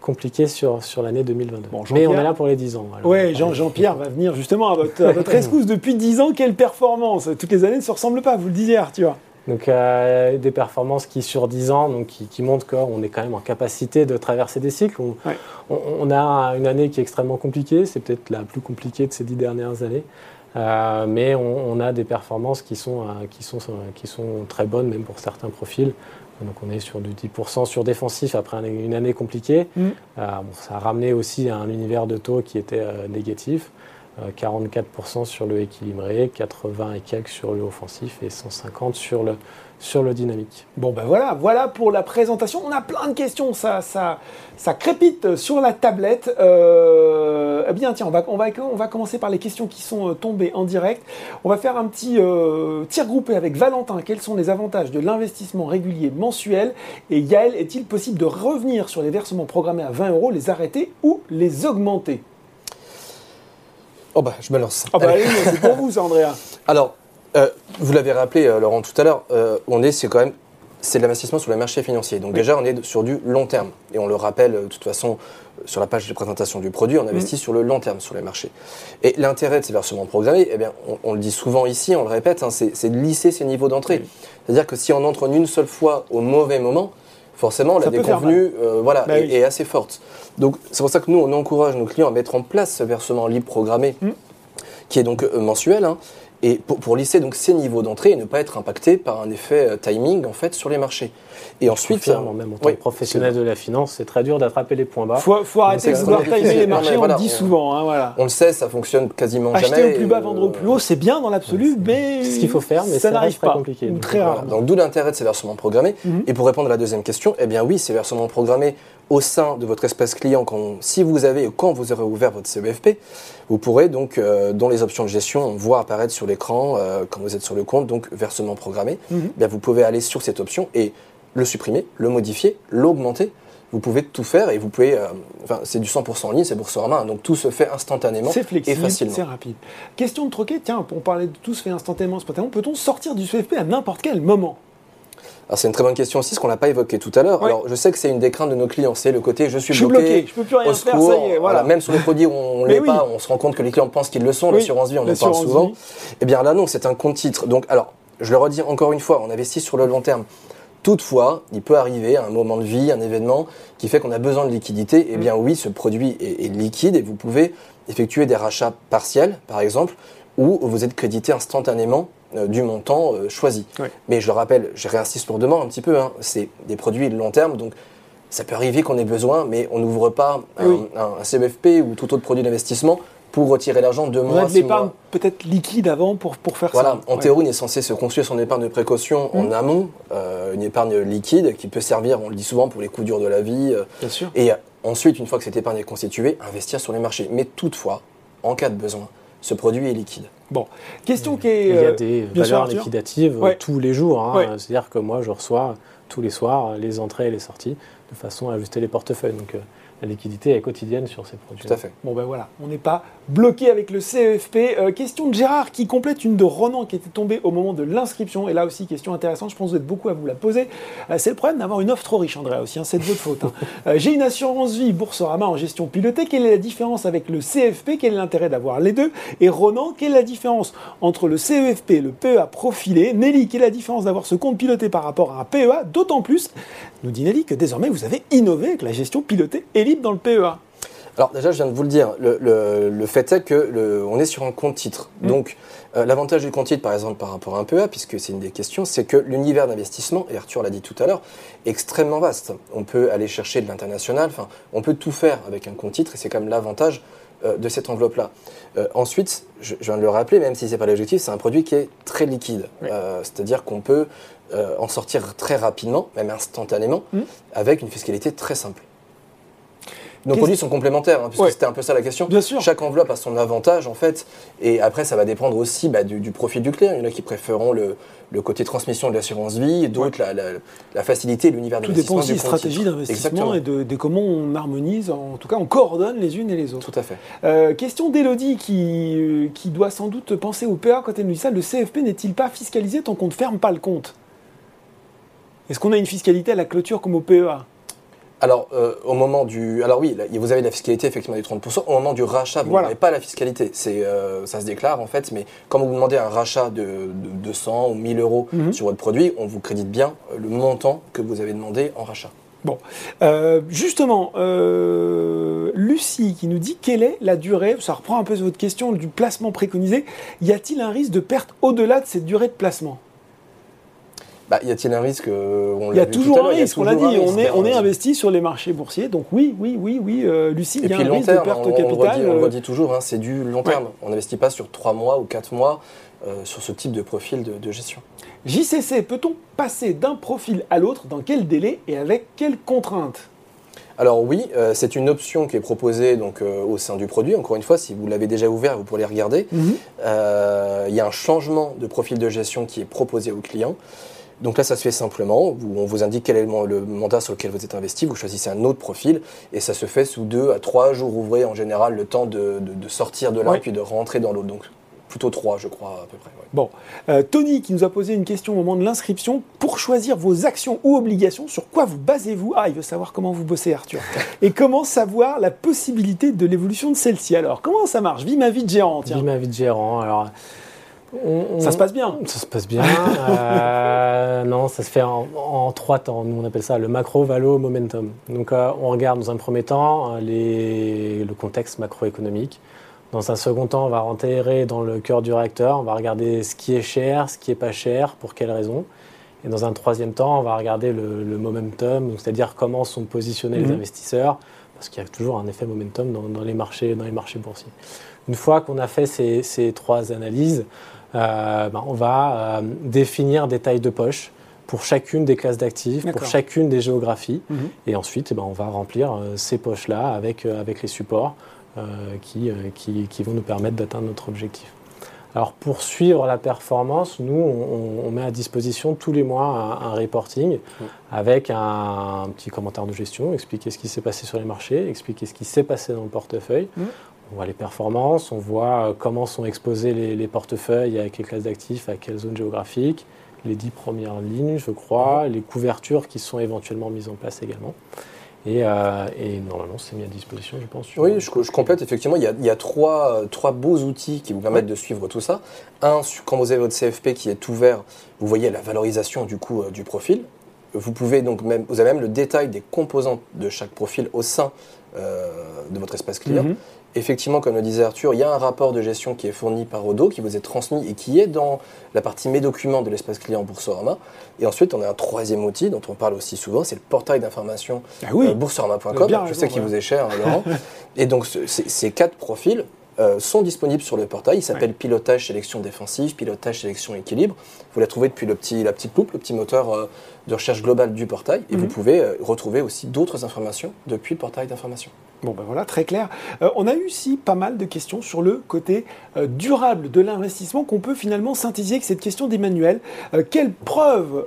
compliquée sur, sur l'année 2022. mais on est là pour les 10 ans. Oui, Jean-Pierre va venir justement à votre, à votre escousse depuis 10 ans. Quelle performance? Toutes les années ne se ressemblent pas, vous le disiez Arthur. Donc euh, des performances qui sur 10 ans, donc qui, montrent qu'on est quand même en capacité de traverser des cycles. On, a une année qui est extrêmement compliquée, c'est peut-être la plus compliquée de ces 10 dernières années. Euh, mais on, a des performances qui sont, euh, qui, sont, qui sont très bonnes, même pour certains profils. Donc on est sur du 10% sur défensif après une année compliquée. Mm. ça a ramené aussi un univers de taux qui était négatif. 44% sur le équilibré, 80 et quelques sur le offensif et 150 sur le, sur le dynamique. Bon ben voilà, voilà pour la présentation. On a plein de questions, ça, ça, ça crépite sur la tablette. Euh, eh bien tiens, on va, on, va, on va commencer par les questions qui sont euh, tombées en direct. On va faire un petit euh, tir groupé avec Valentin. Quels sont les avantages de l'investissement régulier mensuel? Et Yael, est-il possible de revenir sur les versements programmés à 20 euros, les arrêter ou les augmenter? Oh bah, je me lance. Ah bah c'est pour vous, Andrea. Alors, euh, vous l'avez rappelé, euh, Laurent, tout à l'heure, euh, on est, c'est quand même, c'est de l'investissement sur les marchés financiers. Donc déjà, on est sur du long terme. Et on le rappelle, de toute façon, sur la page de présentation du produit, on investit mm. sur le long terme sur les marchés. Et l'intérêt de ces versements programmés, eh bien, on, le dit souvent ici, on le répète, hein, c'est de lisser ces niveaux d'entrée. C'est-à-dire que si on entre une seule fois au mauvais moment, forcément, la déconvenue voilà, bah est, assez forte. Donc, c'est pour ça que nous, on encourage nos clients à mettre en place ce versement libre programmé, hmm. qui est donc euh, mensuel, hein, et pour, lisser donc ces niveaux d'entrée et ne pas être impacté par un effet euh, timing en fait sur les marchés. Et ensuite, même en tant que professionnel de la finance, c'est très dur d'attraper les points bas. Faut, faut arrêter de vouloir timer les marchés, on le dit souvent. Hein, voilà. On le sait, ça fonctionne quasiment jamais. Acheter au plus bas, vendre au plus haut, c'est bien dans l'absolu, mais c'est ce qu'il faut faire, mais ça n'arrive pas. Compliqué, très rare. Donc d'où l'intérêt de ces versements programmés. Mhm. Et pour répondre à la deuxième question, eh bien oui, ces versements programmés au sein de votre espace client, quand, si vous avez quand vous aurez ouvert votre CEFP, vous pourrez donc, euh, dans les options de gestion, on voit apparaître sur l'écran euh, quand vous êtes sur le compte, donc versement programmé, mhm. bien, vous pouvez aller sur cette option et le supprimer, le modifier, l'augmenter. Vous pouvez tout faire et vous pouvez. Euh, enfin, c'est du 100% en ligne, c'est Boursorama, donc tout se fait instantanément c'est flexible, et facilement. C'est rapide. Question de troquer, tiens, on parlait de tout se fait instantanément, spontanément, peut-on sortir du CFP à n'importe quel moment? Alors c'est une très bonne question aussi, ce qu'on n'a pas évoqué tout à l'heure. Alors je sais que c'est une des craintes de nos clients, c'est le côté je suis je bloqué, bloqué, je peux plus rien faire, ça y est, voilà. Même sur les produits où on l'est pas, on se rend compte que les clients pensent qu'ils le sont. L'assurance vie, on en parle souvent. Eh bien là non, c'est un compte titre. Donc alors, je le redis encore une fois, on investit sur le long terme. Toutefois, il peut arriver un moment de vie, un événement qui fait qu'on a besoin de liquidité. Eh bien oui, ce produit est, est liquide et vous pouvez effectuer des rachats partiels, par exemple, où vous êtes crédité instantanément du montant euh, choisi. Mais je le rappelle, je réinsiste lourdement un petit peu, hein, c'est des produits de long terme, donc ça peut arriver qu'on ait besoin, mais on n'ouvre pas un, CFP ou tout autre produit d'investissement pour retirer l'argent de mois. On a de l'épargne peut-être liquide avant pour, pour faire ça. Voilà, en théorie, on est censé se construire son épargne de précaution en mmh. amont, euh, une épargne liquide qui peut servir, on le dit souvent, pour les coups durs de la vie. Bien sûr. Et ensuite, une fois que cette épargne est constituée, investir sur les marchés. Mais toutefois, en cas de besoin, ce produit est liquide. Bon, question qui est. Il y a euh, des valeurs liquidatives tous les jours. Hein. C'est-à-dire que moi, je reçois tous les soirs les entrées et les sorties de façon à ajuster les portefeuilles. Donc, euh, la liquidité est quotidienne sur ces produits. Tout à fait. Bon ben voilà, on n'est pas bloqué avec le CEFP. Euh, question de Gérard qui complète une de Ronan qui était tombée au moment de l'inscription. Et là aussi, question intéressante, je pense que vous êtes beaucoup à vous la poser. Euh, c'est le problème d'avoir une offre trop riche, André, aussi, hein, c'est de votre faute. Hein. Euh, j'ai une assurance vie Boursorama en gestion pilotée. Quelle est la différence avec le CEFP Quel est l'intérêt d'avoir les deux? Et Ronan, quelle est la différence entre le CEFP et le PEA profilé? Nelly, quelle est la différence d'avoir ce compte piloté par rapport à un PEA D'autant plus, nous dit Nelly, que désormais vous avez innové avec la gestion pilotée libre dans le PEA. Alors déjà, je viens de vous le dire, le, fait est que on est sur un compte titre. Mm. Donc euh, l'avantage du compte titre, par exemple, par rapport à un PEA, puisque c'est une des questions, c'est que l'univers d'investissement, et Arthur l'a dit tout à l'heure, est extrêmement vaste. On peut aller chercher de l'international, enfin, on peut tout faire avec un compte titre, et c'est quand même l'avantage euh, de cette enveloppe-là. Euh, ensuite, je, viens de le rappeler, même si ce n'est pas l'objectif, c'est un produit qui est très liquide. C'est-à-dire qu'on peut en sortir très rapidement, même instantanément, mm. avec une fiscalité très simple. Nos produits sont complémentaires, hein, puisque c'était un peu ça la question. Bien sûr. Chaque enveloppe a son avantage, en fait. Et après, ça va dépendre aussi bah, du, profil du client. Il y en a qui préféreront le, côté transmission de l'assurance vie, d'autres la, la, facilité, l'univers d'investissement. Tout dépend aussi des stratégies d'investissement et de, comment on harmonise, en tout cas, on coordonne les unes et les autres. Tout à fait. Euh, question d'Elodie qui, euh, qui doit sans doute penser au PA quand elle nous dit ça. Le CFP n'est-il pas fiscalisé tant qu'on ne ferme pas le compte? Est-ce qu'on a une fiscalité à la clôture comme au PEA alors, euh, au moment du. Alors, oui, vous avez la fiscalité effectivement du 30%. Au moment du rachat, vous n'avez pas la fiscalité. C'est, euh, ça se déclare en fait, mais quand vous demandez un rachat de, 200 ou 1000 euros mhm. sur votre produit, on vous crédite bien euh, le montant que vous avez demandé en rachat. Bon, justement, Lucie qui nous dit quelle est la durée, ça reprend un peu votre question du placement préconisé, y a-t-il un risque de perte au-delà de cette durée de placement? Bah, y a-t-il un risque Il y a toujours un risque, on l'a dit. On est, on est investi sur les marchés boursiers. Donc oui, oui, oui, oui, euh, Lucie, il y a un risque de perte de capital. On, le dit, toujours, hein, c'est du long terme. On n'investit pas sur 3 mois ou 4 mois euh, sur ce type de profil de, gestion. JCC, peut-on passer d'un profil à l'autre Dans quel délai et avec quelles contraintes alors oui, euh, c'est une option qui est proposée donc, au sein du produit. Encore une fois, si vous l'avez déjà ouvert, vous pourrez regarder. Mhm. Il y a un changement de profil de gestion qui est proposé au client. Donc là, ça se fait simplement. on vous indique quel est le mandat sur lequel vous êtes investi. Vous choisissez un autre profil et ça se fait sous deux à trois jours ouvrés en général, le temps de, sortir de l'un et puis de rentrer dans l'autre. Donc plutôt trois, je crois, à peu près. Bon. Euh, Tony qui nous a posé une question au moment de l'inscription. Pour choisir vos actions ou obligations, sur quoi vous basez-vous? Ah, il veut savoir comment vous bossez, Arthur. et comment savoir la possibilité de l'évolution de celle-ci? Alors, comment ça marche? Vie ma vie de gérant, tiens. Vie ma vie de gérant. Alors ça se passe bien. Ça se passe bien. Euh, non, ça se fait en, trois temps. Nous, on appelle ça le macro, valo, momentum. Donc, euh, on regarde dans un premier temps euh, les, le contexte macroéconomique. Dans un second temps, on va rentrer dans le cœur du réacteur. On va regarder ce qui est cher, ce qui est pas cher, pour quelles raisons. Et dans un troisième temps, on va regarder le, momentum, c'est-à-dire comment sont positionnés les mhm. investisseurs, parce qu'il y a toujours un effet momentum dans, les, marchés, dans les marchés boursiers. Une fois qu'on a fait ces, ces trois analyses, euh, ben, on va euh, définir des tailles de poche pour chacune des classes d'actifs, pour chacune des géographies. Mhm. Et ensuite, eh ben, on va remplir euh, ces poches-là avec, avec les supports qui, qui, vont nous permettre d'atteindre notre objectif. Alors pour suivre la performance, nous, on, met à disposition tous les mois un, reporting avec un, petit commentaire de gestion, expliquer ce qui s'est passé sur les marchés, expliquer ce qui s'est passé dans le portefeuille. Mhm. On voit les performances, on voit euh, comment sont exposés les, portefeuilles avec les classes d'actifs, à quelle zone géographique, les dix premières lignes, je crois, les couvertures qui sont éventuellement mises en place également. Et, euh, normalement, c'est mis à disposition, je pense. Oui, je, complète. Effectivement, il y a, trois, trois, beaux outils qui vous permettent de suivre tout ça. Un, quand vous avez votre CFP qui est ouvert, vous voyez la valorisation du coup euh, du profil. Vous pouvez donc même, vous avez même le détail des composantes de chaque profil au sein de votre espace client. Mhm effectivement, comme le disait Arthur, il y a un rapport de gestion qui est fourni par Odo, qui vous est transmis et qui est dans la partie Mes documents de l'espace client Boursorama. Et ensuite, on a un troisième outil dont on parle aussi souvent, c'est le portail d'information ah euh, boursorama.com. Je sais qu'il vous est cher, hein, Laurent. et donc, ces quatre profils euh, sont disponibles sur le portail. Il s'appelle Pilotage Sélection Défensive, Pilotage Sélection Équilibre. Vous la trouvez depuis le petit, la petite loupe, le petit moteur euh, de recherche globale du portail. Et vous mhm. pouvez retrouver aussi d'autres informations depuis le portail d'information. Bon ben voilà, très clair. Euh, on a eu aussi pas mal de questions sur le côté euh, durable de l'investissement qu'on peut finalement synthétiser avec cette question d'Emmanuel. Euh, quelles preuves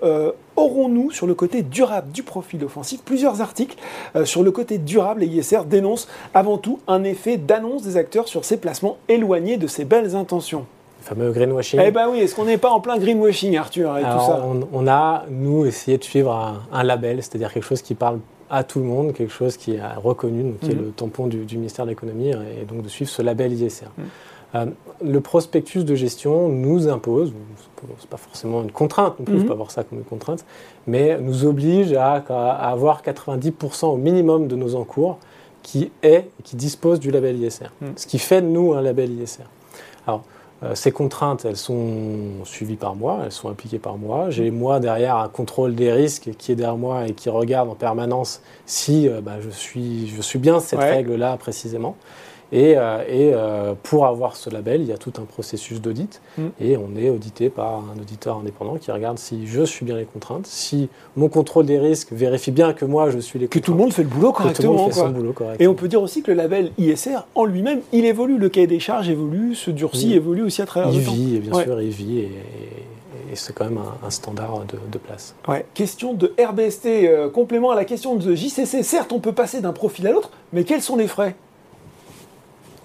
aurons-nous sur le côté durable du profil offensif Plusieurs articles sur le côté durable et ISR dénoncent avant tout un effet d'annonce des acteurs sur ces placements éloignés de ces belles intentions. Le fameux greenwashing. Eh ben oui, est-ce qu'on n'est pas en plein greenwashing, Arthur, et tout ça on, a, nous, essayé de suivre un, un label, c'est-à-dire quelque chose qui parle à tout le monde quelque chose qui est reconnu, qui est mhm. le tampon du, ministère de l'économie, et donc de suivre ce label ISR. Euh, le prospectus de gestion nous impose, c'est pas forcément une contrainte, on ne peut mhm. pas voir ça comme une contrainte, mais nous oblige à, avoir 90% au minimum de nos encours qui est, qui dispose du label ISR. Mm. Ce qui fait de nous un label ISR. Alors, euh, ces contraintes, elles sont suivies par moi, elles sont appliquées par moi. J'ai moi derrière un contrôle des risques qui est derrière moi et qui regarde en permanence si euh, bah, je, suis, je suis bien cette règle-là précisément. Et, euh, euh, pour avoir ce label, il y a tout un processus d'audit. Mm. Et on est audité par un auditeur indépendant qui regarde si je suis bien les contraintes, si mon contrôle des risques vérifie bien que moi je suis les contraintes. Que tout le monde fait le boulot correctement. Que tout le monde fait son boulot correctement. Et on peut dire aussi que le label ISR en lui-même, il évolue. Le cahier des charges évolue, se durcit, évolue aussi à travers il le temps. Il vit, bien sûr, il vit. Et, c'est quand même un, standard de, place. Ouais. Question de RBST, euh, complément à la question de JCC. Certes, on peut passer d'un profil à l'autre, mais quels sont les frais?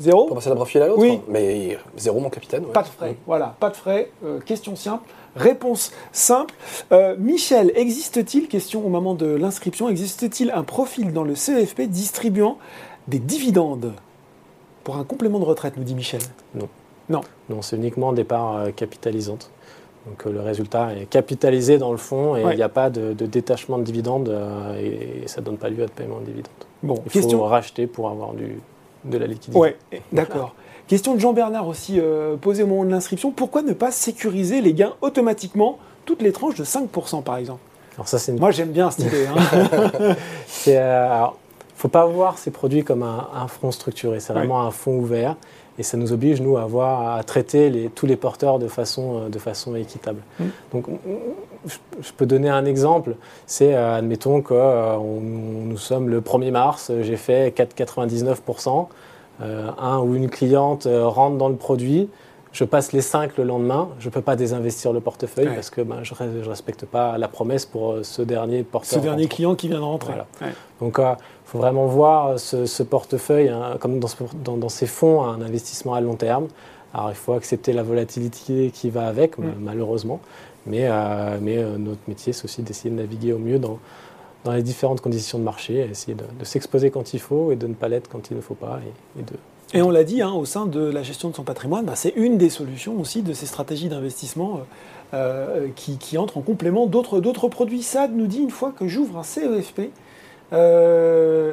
Zéro Pour passer d'un profil à l'autre Oui. Mais zéro, mon capitaine. Pas de frais. Voilà, pas de frais. Euh, question simple. Réponse simple. Euh, Michel, existe-t-il, question au moment de l'inscription, existe-t-il un profil dans le CEFP distribuant des dividendes pour un complément de retraite, nous dit Michel? Non. Non. Non, c'est uniquement des parts euh, capitalisantes. Donc le résultat est capitalisé dans le fond et il n'y a pas de, détachement de dividendes et, ça ne donne pas lieu à de paiement de dividendes. Bon, il question... faut racheter pour avoir du, de la liquidité. Oui, d'accord. Question de Jean-Bernard aussi euh, posée au moment de l'inscription. Pourquoi ne pas sécuriser les gains automatiquement, toutes les tranches de 5% par exemple? Alors ça, c'est Moi j'aime bien cette idée. Hein. Il ne faut pas voir ces produits comme un, fonds structuré, c'est vraiment un fonds ouvert et ça nous oblige, nous, à, avoir, à traiter les, tous les porteurs de façon, euh, de façon équitable. Mm. Donc, je peux donner un exemple. C'est, euh, admettons que euh, nous sommes le 1er mars, j'ai fait 4,99%. un ou une cliente rentre dans le produit, je passe les 5 le lendemain, je ne peux pas désinvestir le portefeuille parce que ben, je ne respecte pas la promesse pour ce dernier porteur. Ce dernier client qui vient de rentrer. Donc, faut vraiment voir ce, portefeuille hein, comme dans, ces fonds un investissement à long terme. Alors il faut accepter la volatilité qui va avec, mm. malheureusement, mais, euh, mais euh, notre métier c'est aussi d'essayer de naviguer au mieux dans, dans les différentes conditions de marché, essayer de, s'exposer quand il faut et de ne pas l'être quand il ne faut pas. Et, de... et on l'a dit, hein, au sein de la gestion de son patrimoine, bah, c'est une des solutions aussi de ces stratégies d'investissement euh, qui, qui, entrent en complément d'autres produits. SAD nous dit une fois que j'ouvre un CEFP, euh,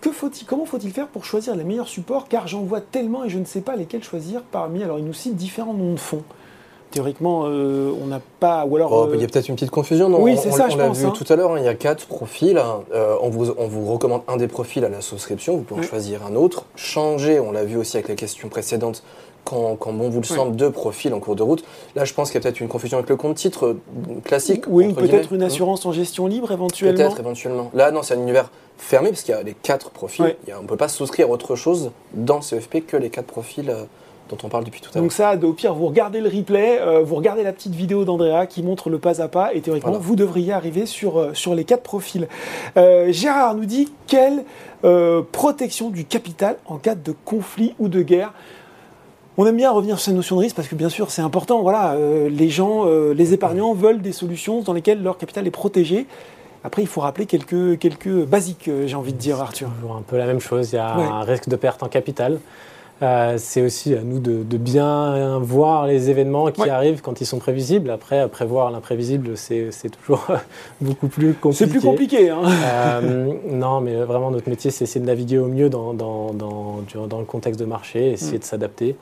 que faut-il, comment faut-il faire pour choisir les meilleurs supports? Car j'en vois tellement et je ne sais pas lesquels choisir parmi. Alors, il nous cite différents noms de fonds. Théoriquement, euh, on n'a pas. Ou alors, oh, Il y a peut-être une petite confusion, non? Oui, c'est ça, je pense. On l'a vu hein. tout à l'heure, hein, il y a quatre profils. Euh, on, vous, on, vous, recommande un des profils à la souscription, vous pouvez choisir un autre. Changer, on l'a vu aussi avec la question précédente, quand, bon vous le semble, deux profils en cours de route. Là, je pense qu'il y a peut-être une confusion avec le compte titre euh, classique. Oui, peut-être une assurance en gestion libre éventuellement. Peut-être éventuellement. Là, non, c'est un univers fermé parce qu'il y a les quatre profils. on ne peut pas souscrire autre chose dans CFP que les quatre profils. Euh, dont on parle depuis tout à l'heure. Donc ça, au pire, vous regardez le replay, euh, vous regardez la petite vidéo d'Andrea qui montre le pas à pas, et théoriquement, vous devriez arriver sur, sur les quatre profils. Gérard nous dit quelle protection du capital en cas de conflit ou de guerre? On aime bien revenir sur cette notion de risque parce que bien sûr c'est important. Voilà, euh, les gens, euh, les épargnants veulent des solutions dans lesquelles leur capital est protégé. Après, il faut rappeler quelques, quelques basiques, euh, j'ai envie de dire, Arthur. Toujours un peu la même chose. Il y a un risque de perte en capital. C'est aussi à nous de, bien voir les événements qui arrivent quand ils sont prévisibles. Après, prévoir l'imprévisible, c'est toujours beaucoup plus compliqué. C'est plus compliqué. Hein. non, mais vraiment, notre métier, c'est essayer de naviguer au mieux dans, dans, dans, le contexte de marché, essayer mm. de s'adapter.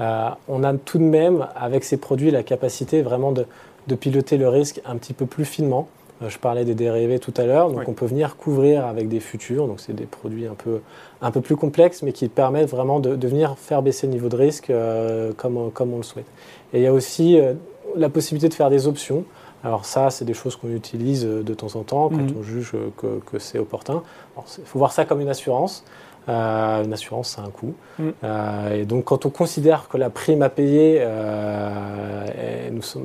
Euh, on a tout de même, avec ces produits, la capacité vraiment de, piloter le risque un petit peu plus finement. Euh, je parlais des dérivés tout à l'heure, donc on peut venir couvrir avec des futurs, donc c'est des produits un peu, un peu plus complexes, mais qui permettent vraiment de, venir faire baisser le niveau de risque euh, comme, comme on le souhaite. Et il y a aussi la possibilité de faire des options. Alors ça, c'est des choses qu'on utilise de temps en temps quand mhm. on juge que, que c'est opportun. Il faut voir ça comme une assurance. Euh, une assurance, c'est un coût. Mm. Euh, et donc, quand on considère que la prime à payer euh, nous sommes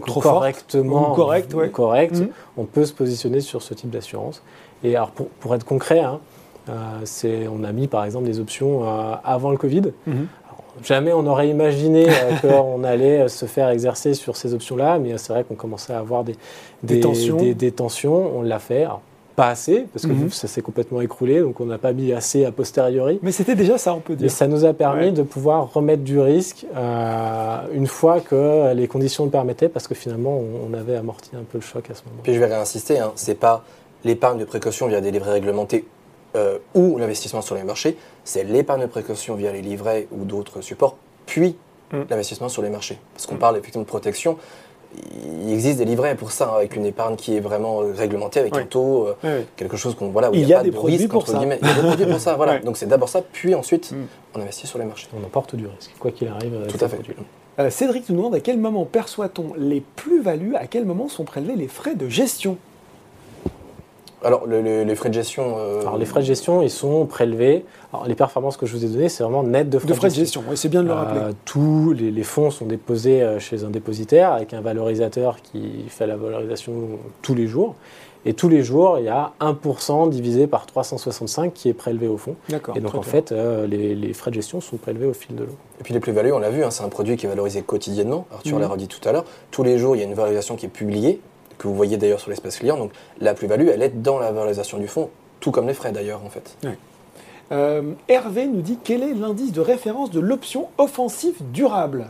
correctement correct, correct mm. on peut se positionner sur ce type d'assurance. Et alors, pour, pour être concret, hein, on a mis par exemple des options avant le Covid. Mm-hmm. jamais on aurait imaginé qu'on allait se faire exercer sur ces options-là, mais c'est vrai qu'on commençait à avoir des, des, tensions. Des, tensions. On l'a fait pas assez, parce que mhm. ça s'est complètement écroulé, donc on n'a pas mis assez a posteriori. Mais c'était déjà ça, on peut dire. Et ça nous a permis de pouvoir remettre du risque euh, une fois que les conditions le permettaient, parce que finalement, on, avait amorti un peu le choc à ce moment. Puis je vais réinsister, hein, c'est pas l'épargne de précaution via des livrets réglementés euh, ou l'investissement sur les marchés, c'est l'épargne de précaution via les livrets ou d'autres supports, puis mm. l'investissement sur les marchés. Parce qu'on mm. parle effectivement de protection, il existe des livrets pour ça, avec une épargne qui est vraiment euh, réglementée, avec un taux, euh, quelque chose qu'on voilà, où il, y a, pas de risque. Il y a des produits pour ça, voilà. Donc c'est d'abord ça, puis ensuite mm. on investit sur les marchés. On emporte du risque, quoi qu'il arrive. Tout à fait. Euh, Cédric nous demande à quel moment perçoit-on les plus-values, à quel moment sont prélevés les frais de gestion? Alors, les frais de gestion. Euh, Alors, les frais de gestion, ils sont prélevés. Alors, les performances que je vous ai données, c'est vraiment net de frais de, frais de gestion. Oui, c'est bien de le rappeler. Euh, tous les, fonds sont déposés euh, chez un dépositaire avec un valorisateur qui fait la valorisation tous les jours. Et tous les jours, il y a 1% divisé par 365 qui est prélevé au fond. D'accord. Et donc, en fait, les, frais de gestion sont prélevés au fil de l'eau. Et puis, les plus-values, on l'a vu, hein, c'est un produit qui est valorisé quotidiennement. Arthur mhm. l'a redit tout à l'heure. Tous les jours, il y a une valorisation qui est publiée que vous voyez d'ailleurs sur l'espace client. Donc la plus-value, elle est dans la valorisation du fonds, tout comme les frais d'ailleurs en fait. Euh, Hervé nous dit quel est l'indice de référence de l'option offensive durable?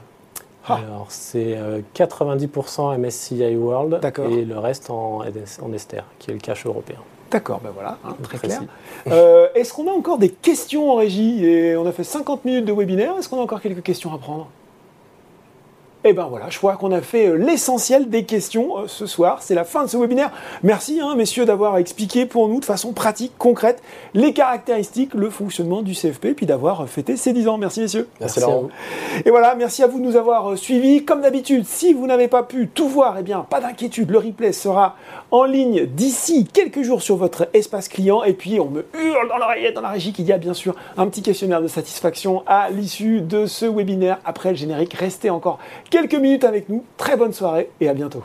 Ah. Alors c'est 90% MSCI World et le reste en, en Ester, qui est le cash européen. D'accord, ben voilà, hein, très clair. Euh, est-ce qu'on a encore des questions en régie? Et on a fait 50 minutes de webinaire, est-ce qu'on a encore quelques questions à prendre? Et eh ben voilà, je crois qu'on a fait euh, l'essentiel des questions euh, ce soir. C'est la fin de ce webinaire. Merci, hein, messieurs, d'avoir expliqué pour nous de façon pratique, concrète, les caractéristiques, le fonctionnement du CFP, puis d'avoir fêté ces 10 ans. Merci, messieurs. Merci, à vous. Et voilà, merci à vous de nous avoir euh, suivis. Comme d'habitude, si vous n'avez pas pu tout voir, eh bien, pas d'inquiétude, le replay sera en ligne d'ici quelques jours sur votre espace client. Et puis, on me hurle dans l'oreillette, dans la régie, qu'il y a bien sûr un petit questionnaire de satisfaction à l'issue de ce webinaire. Après le générique, restez encore quelques minutes avec nous. Très bonne soirée et à bientôt.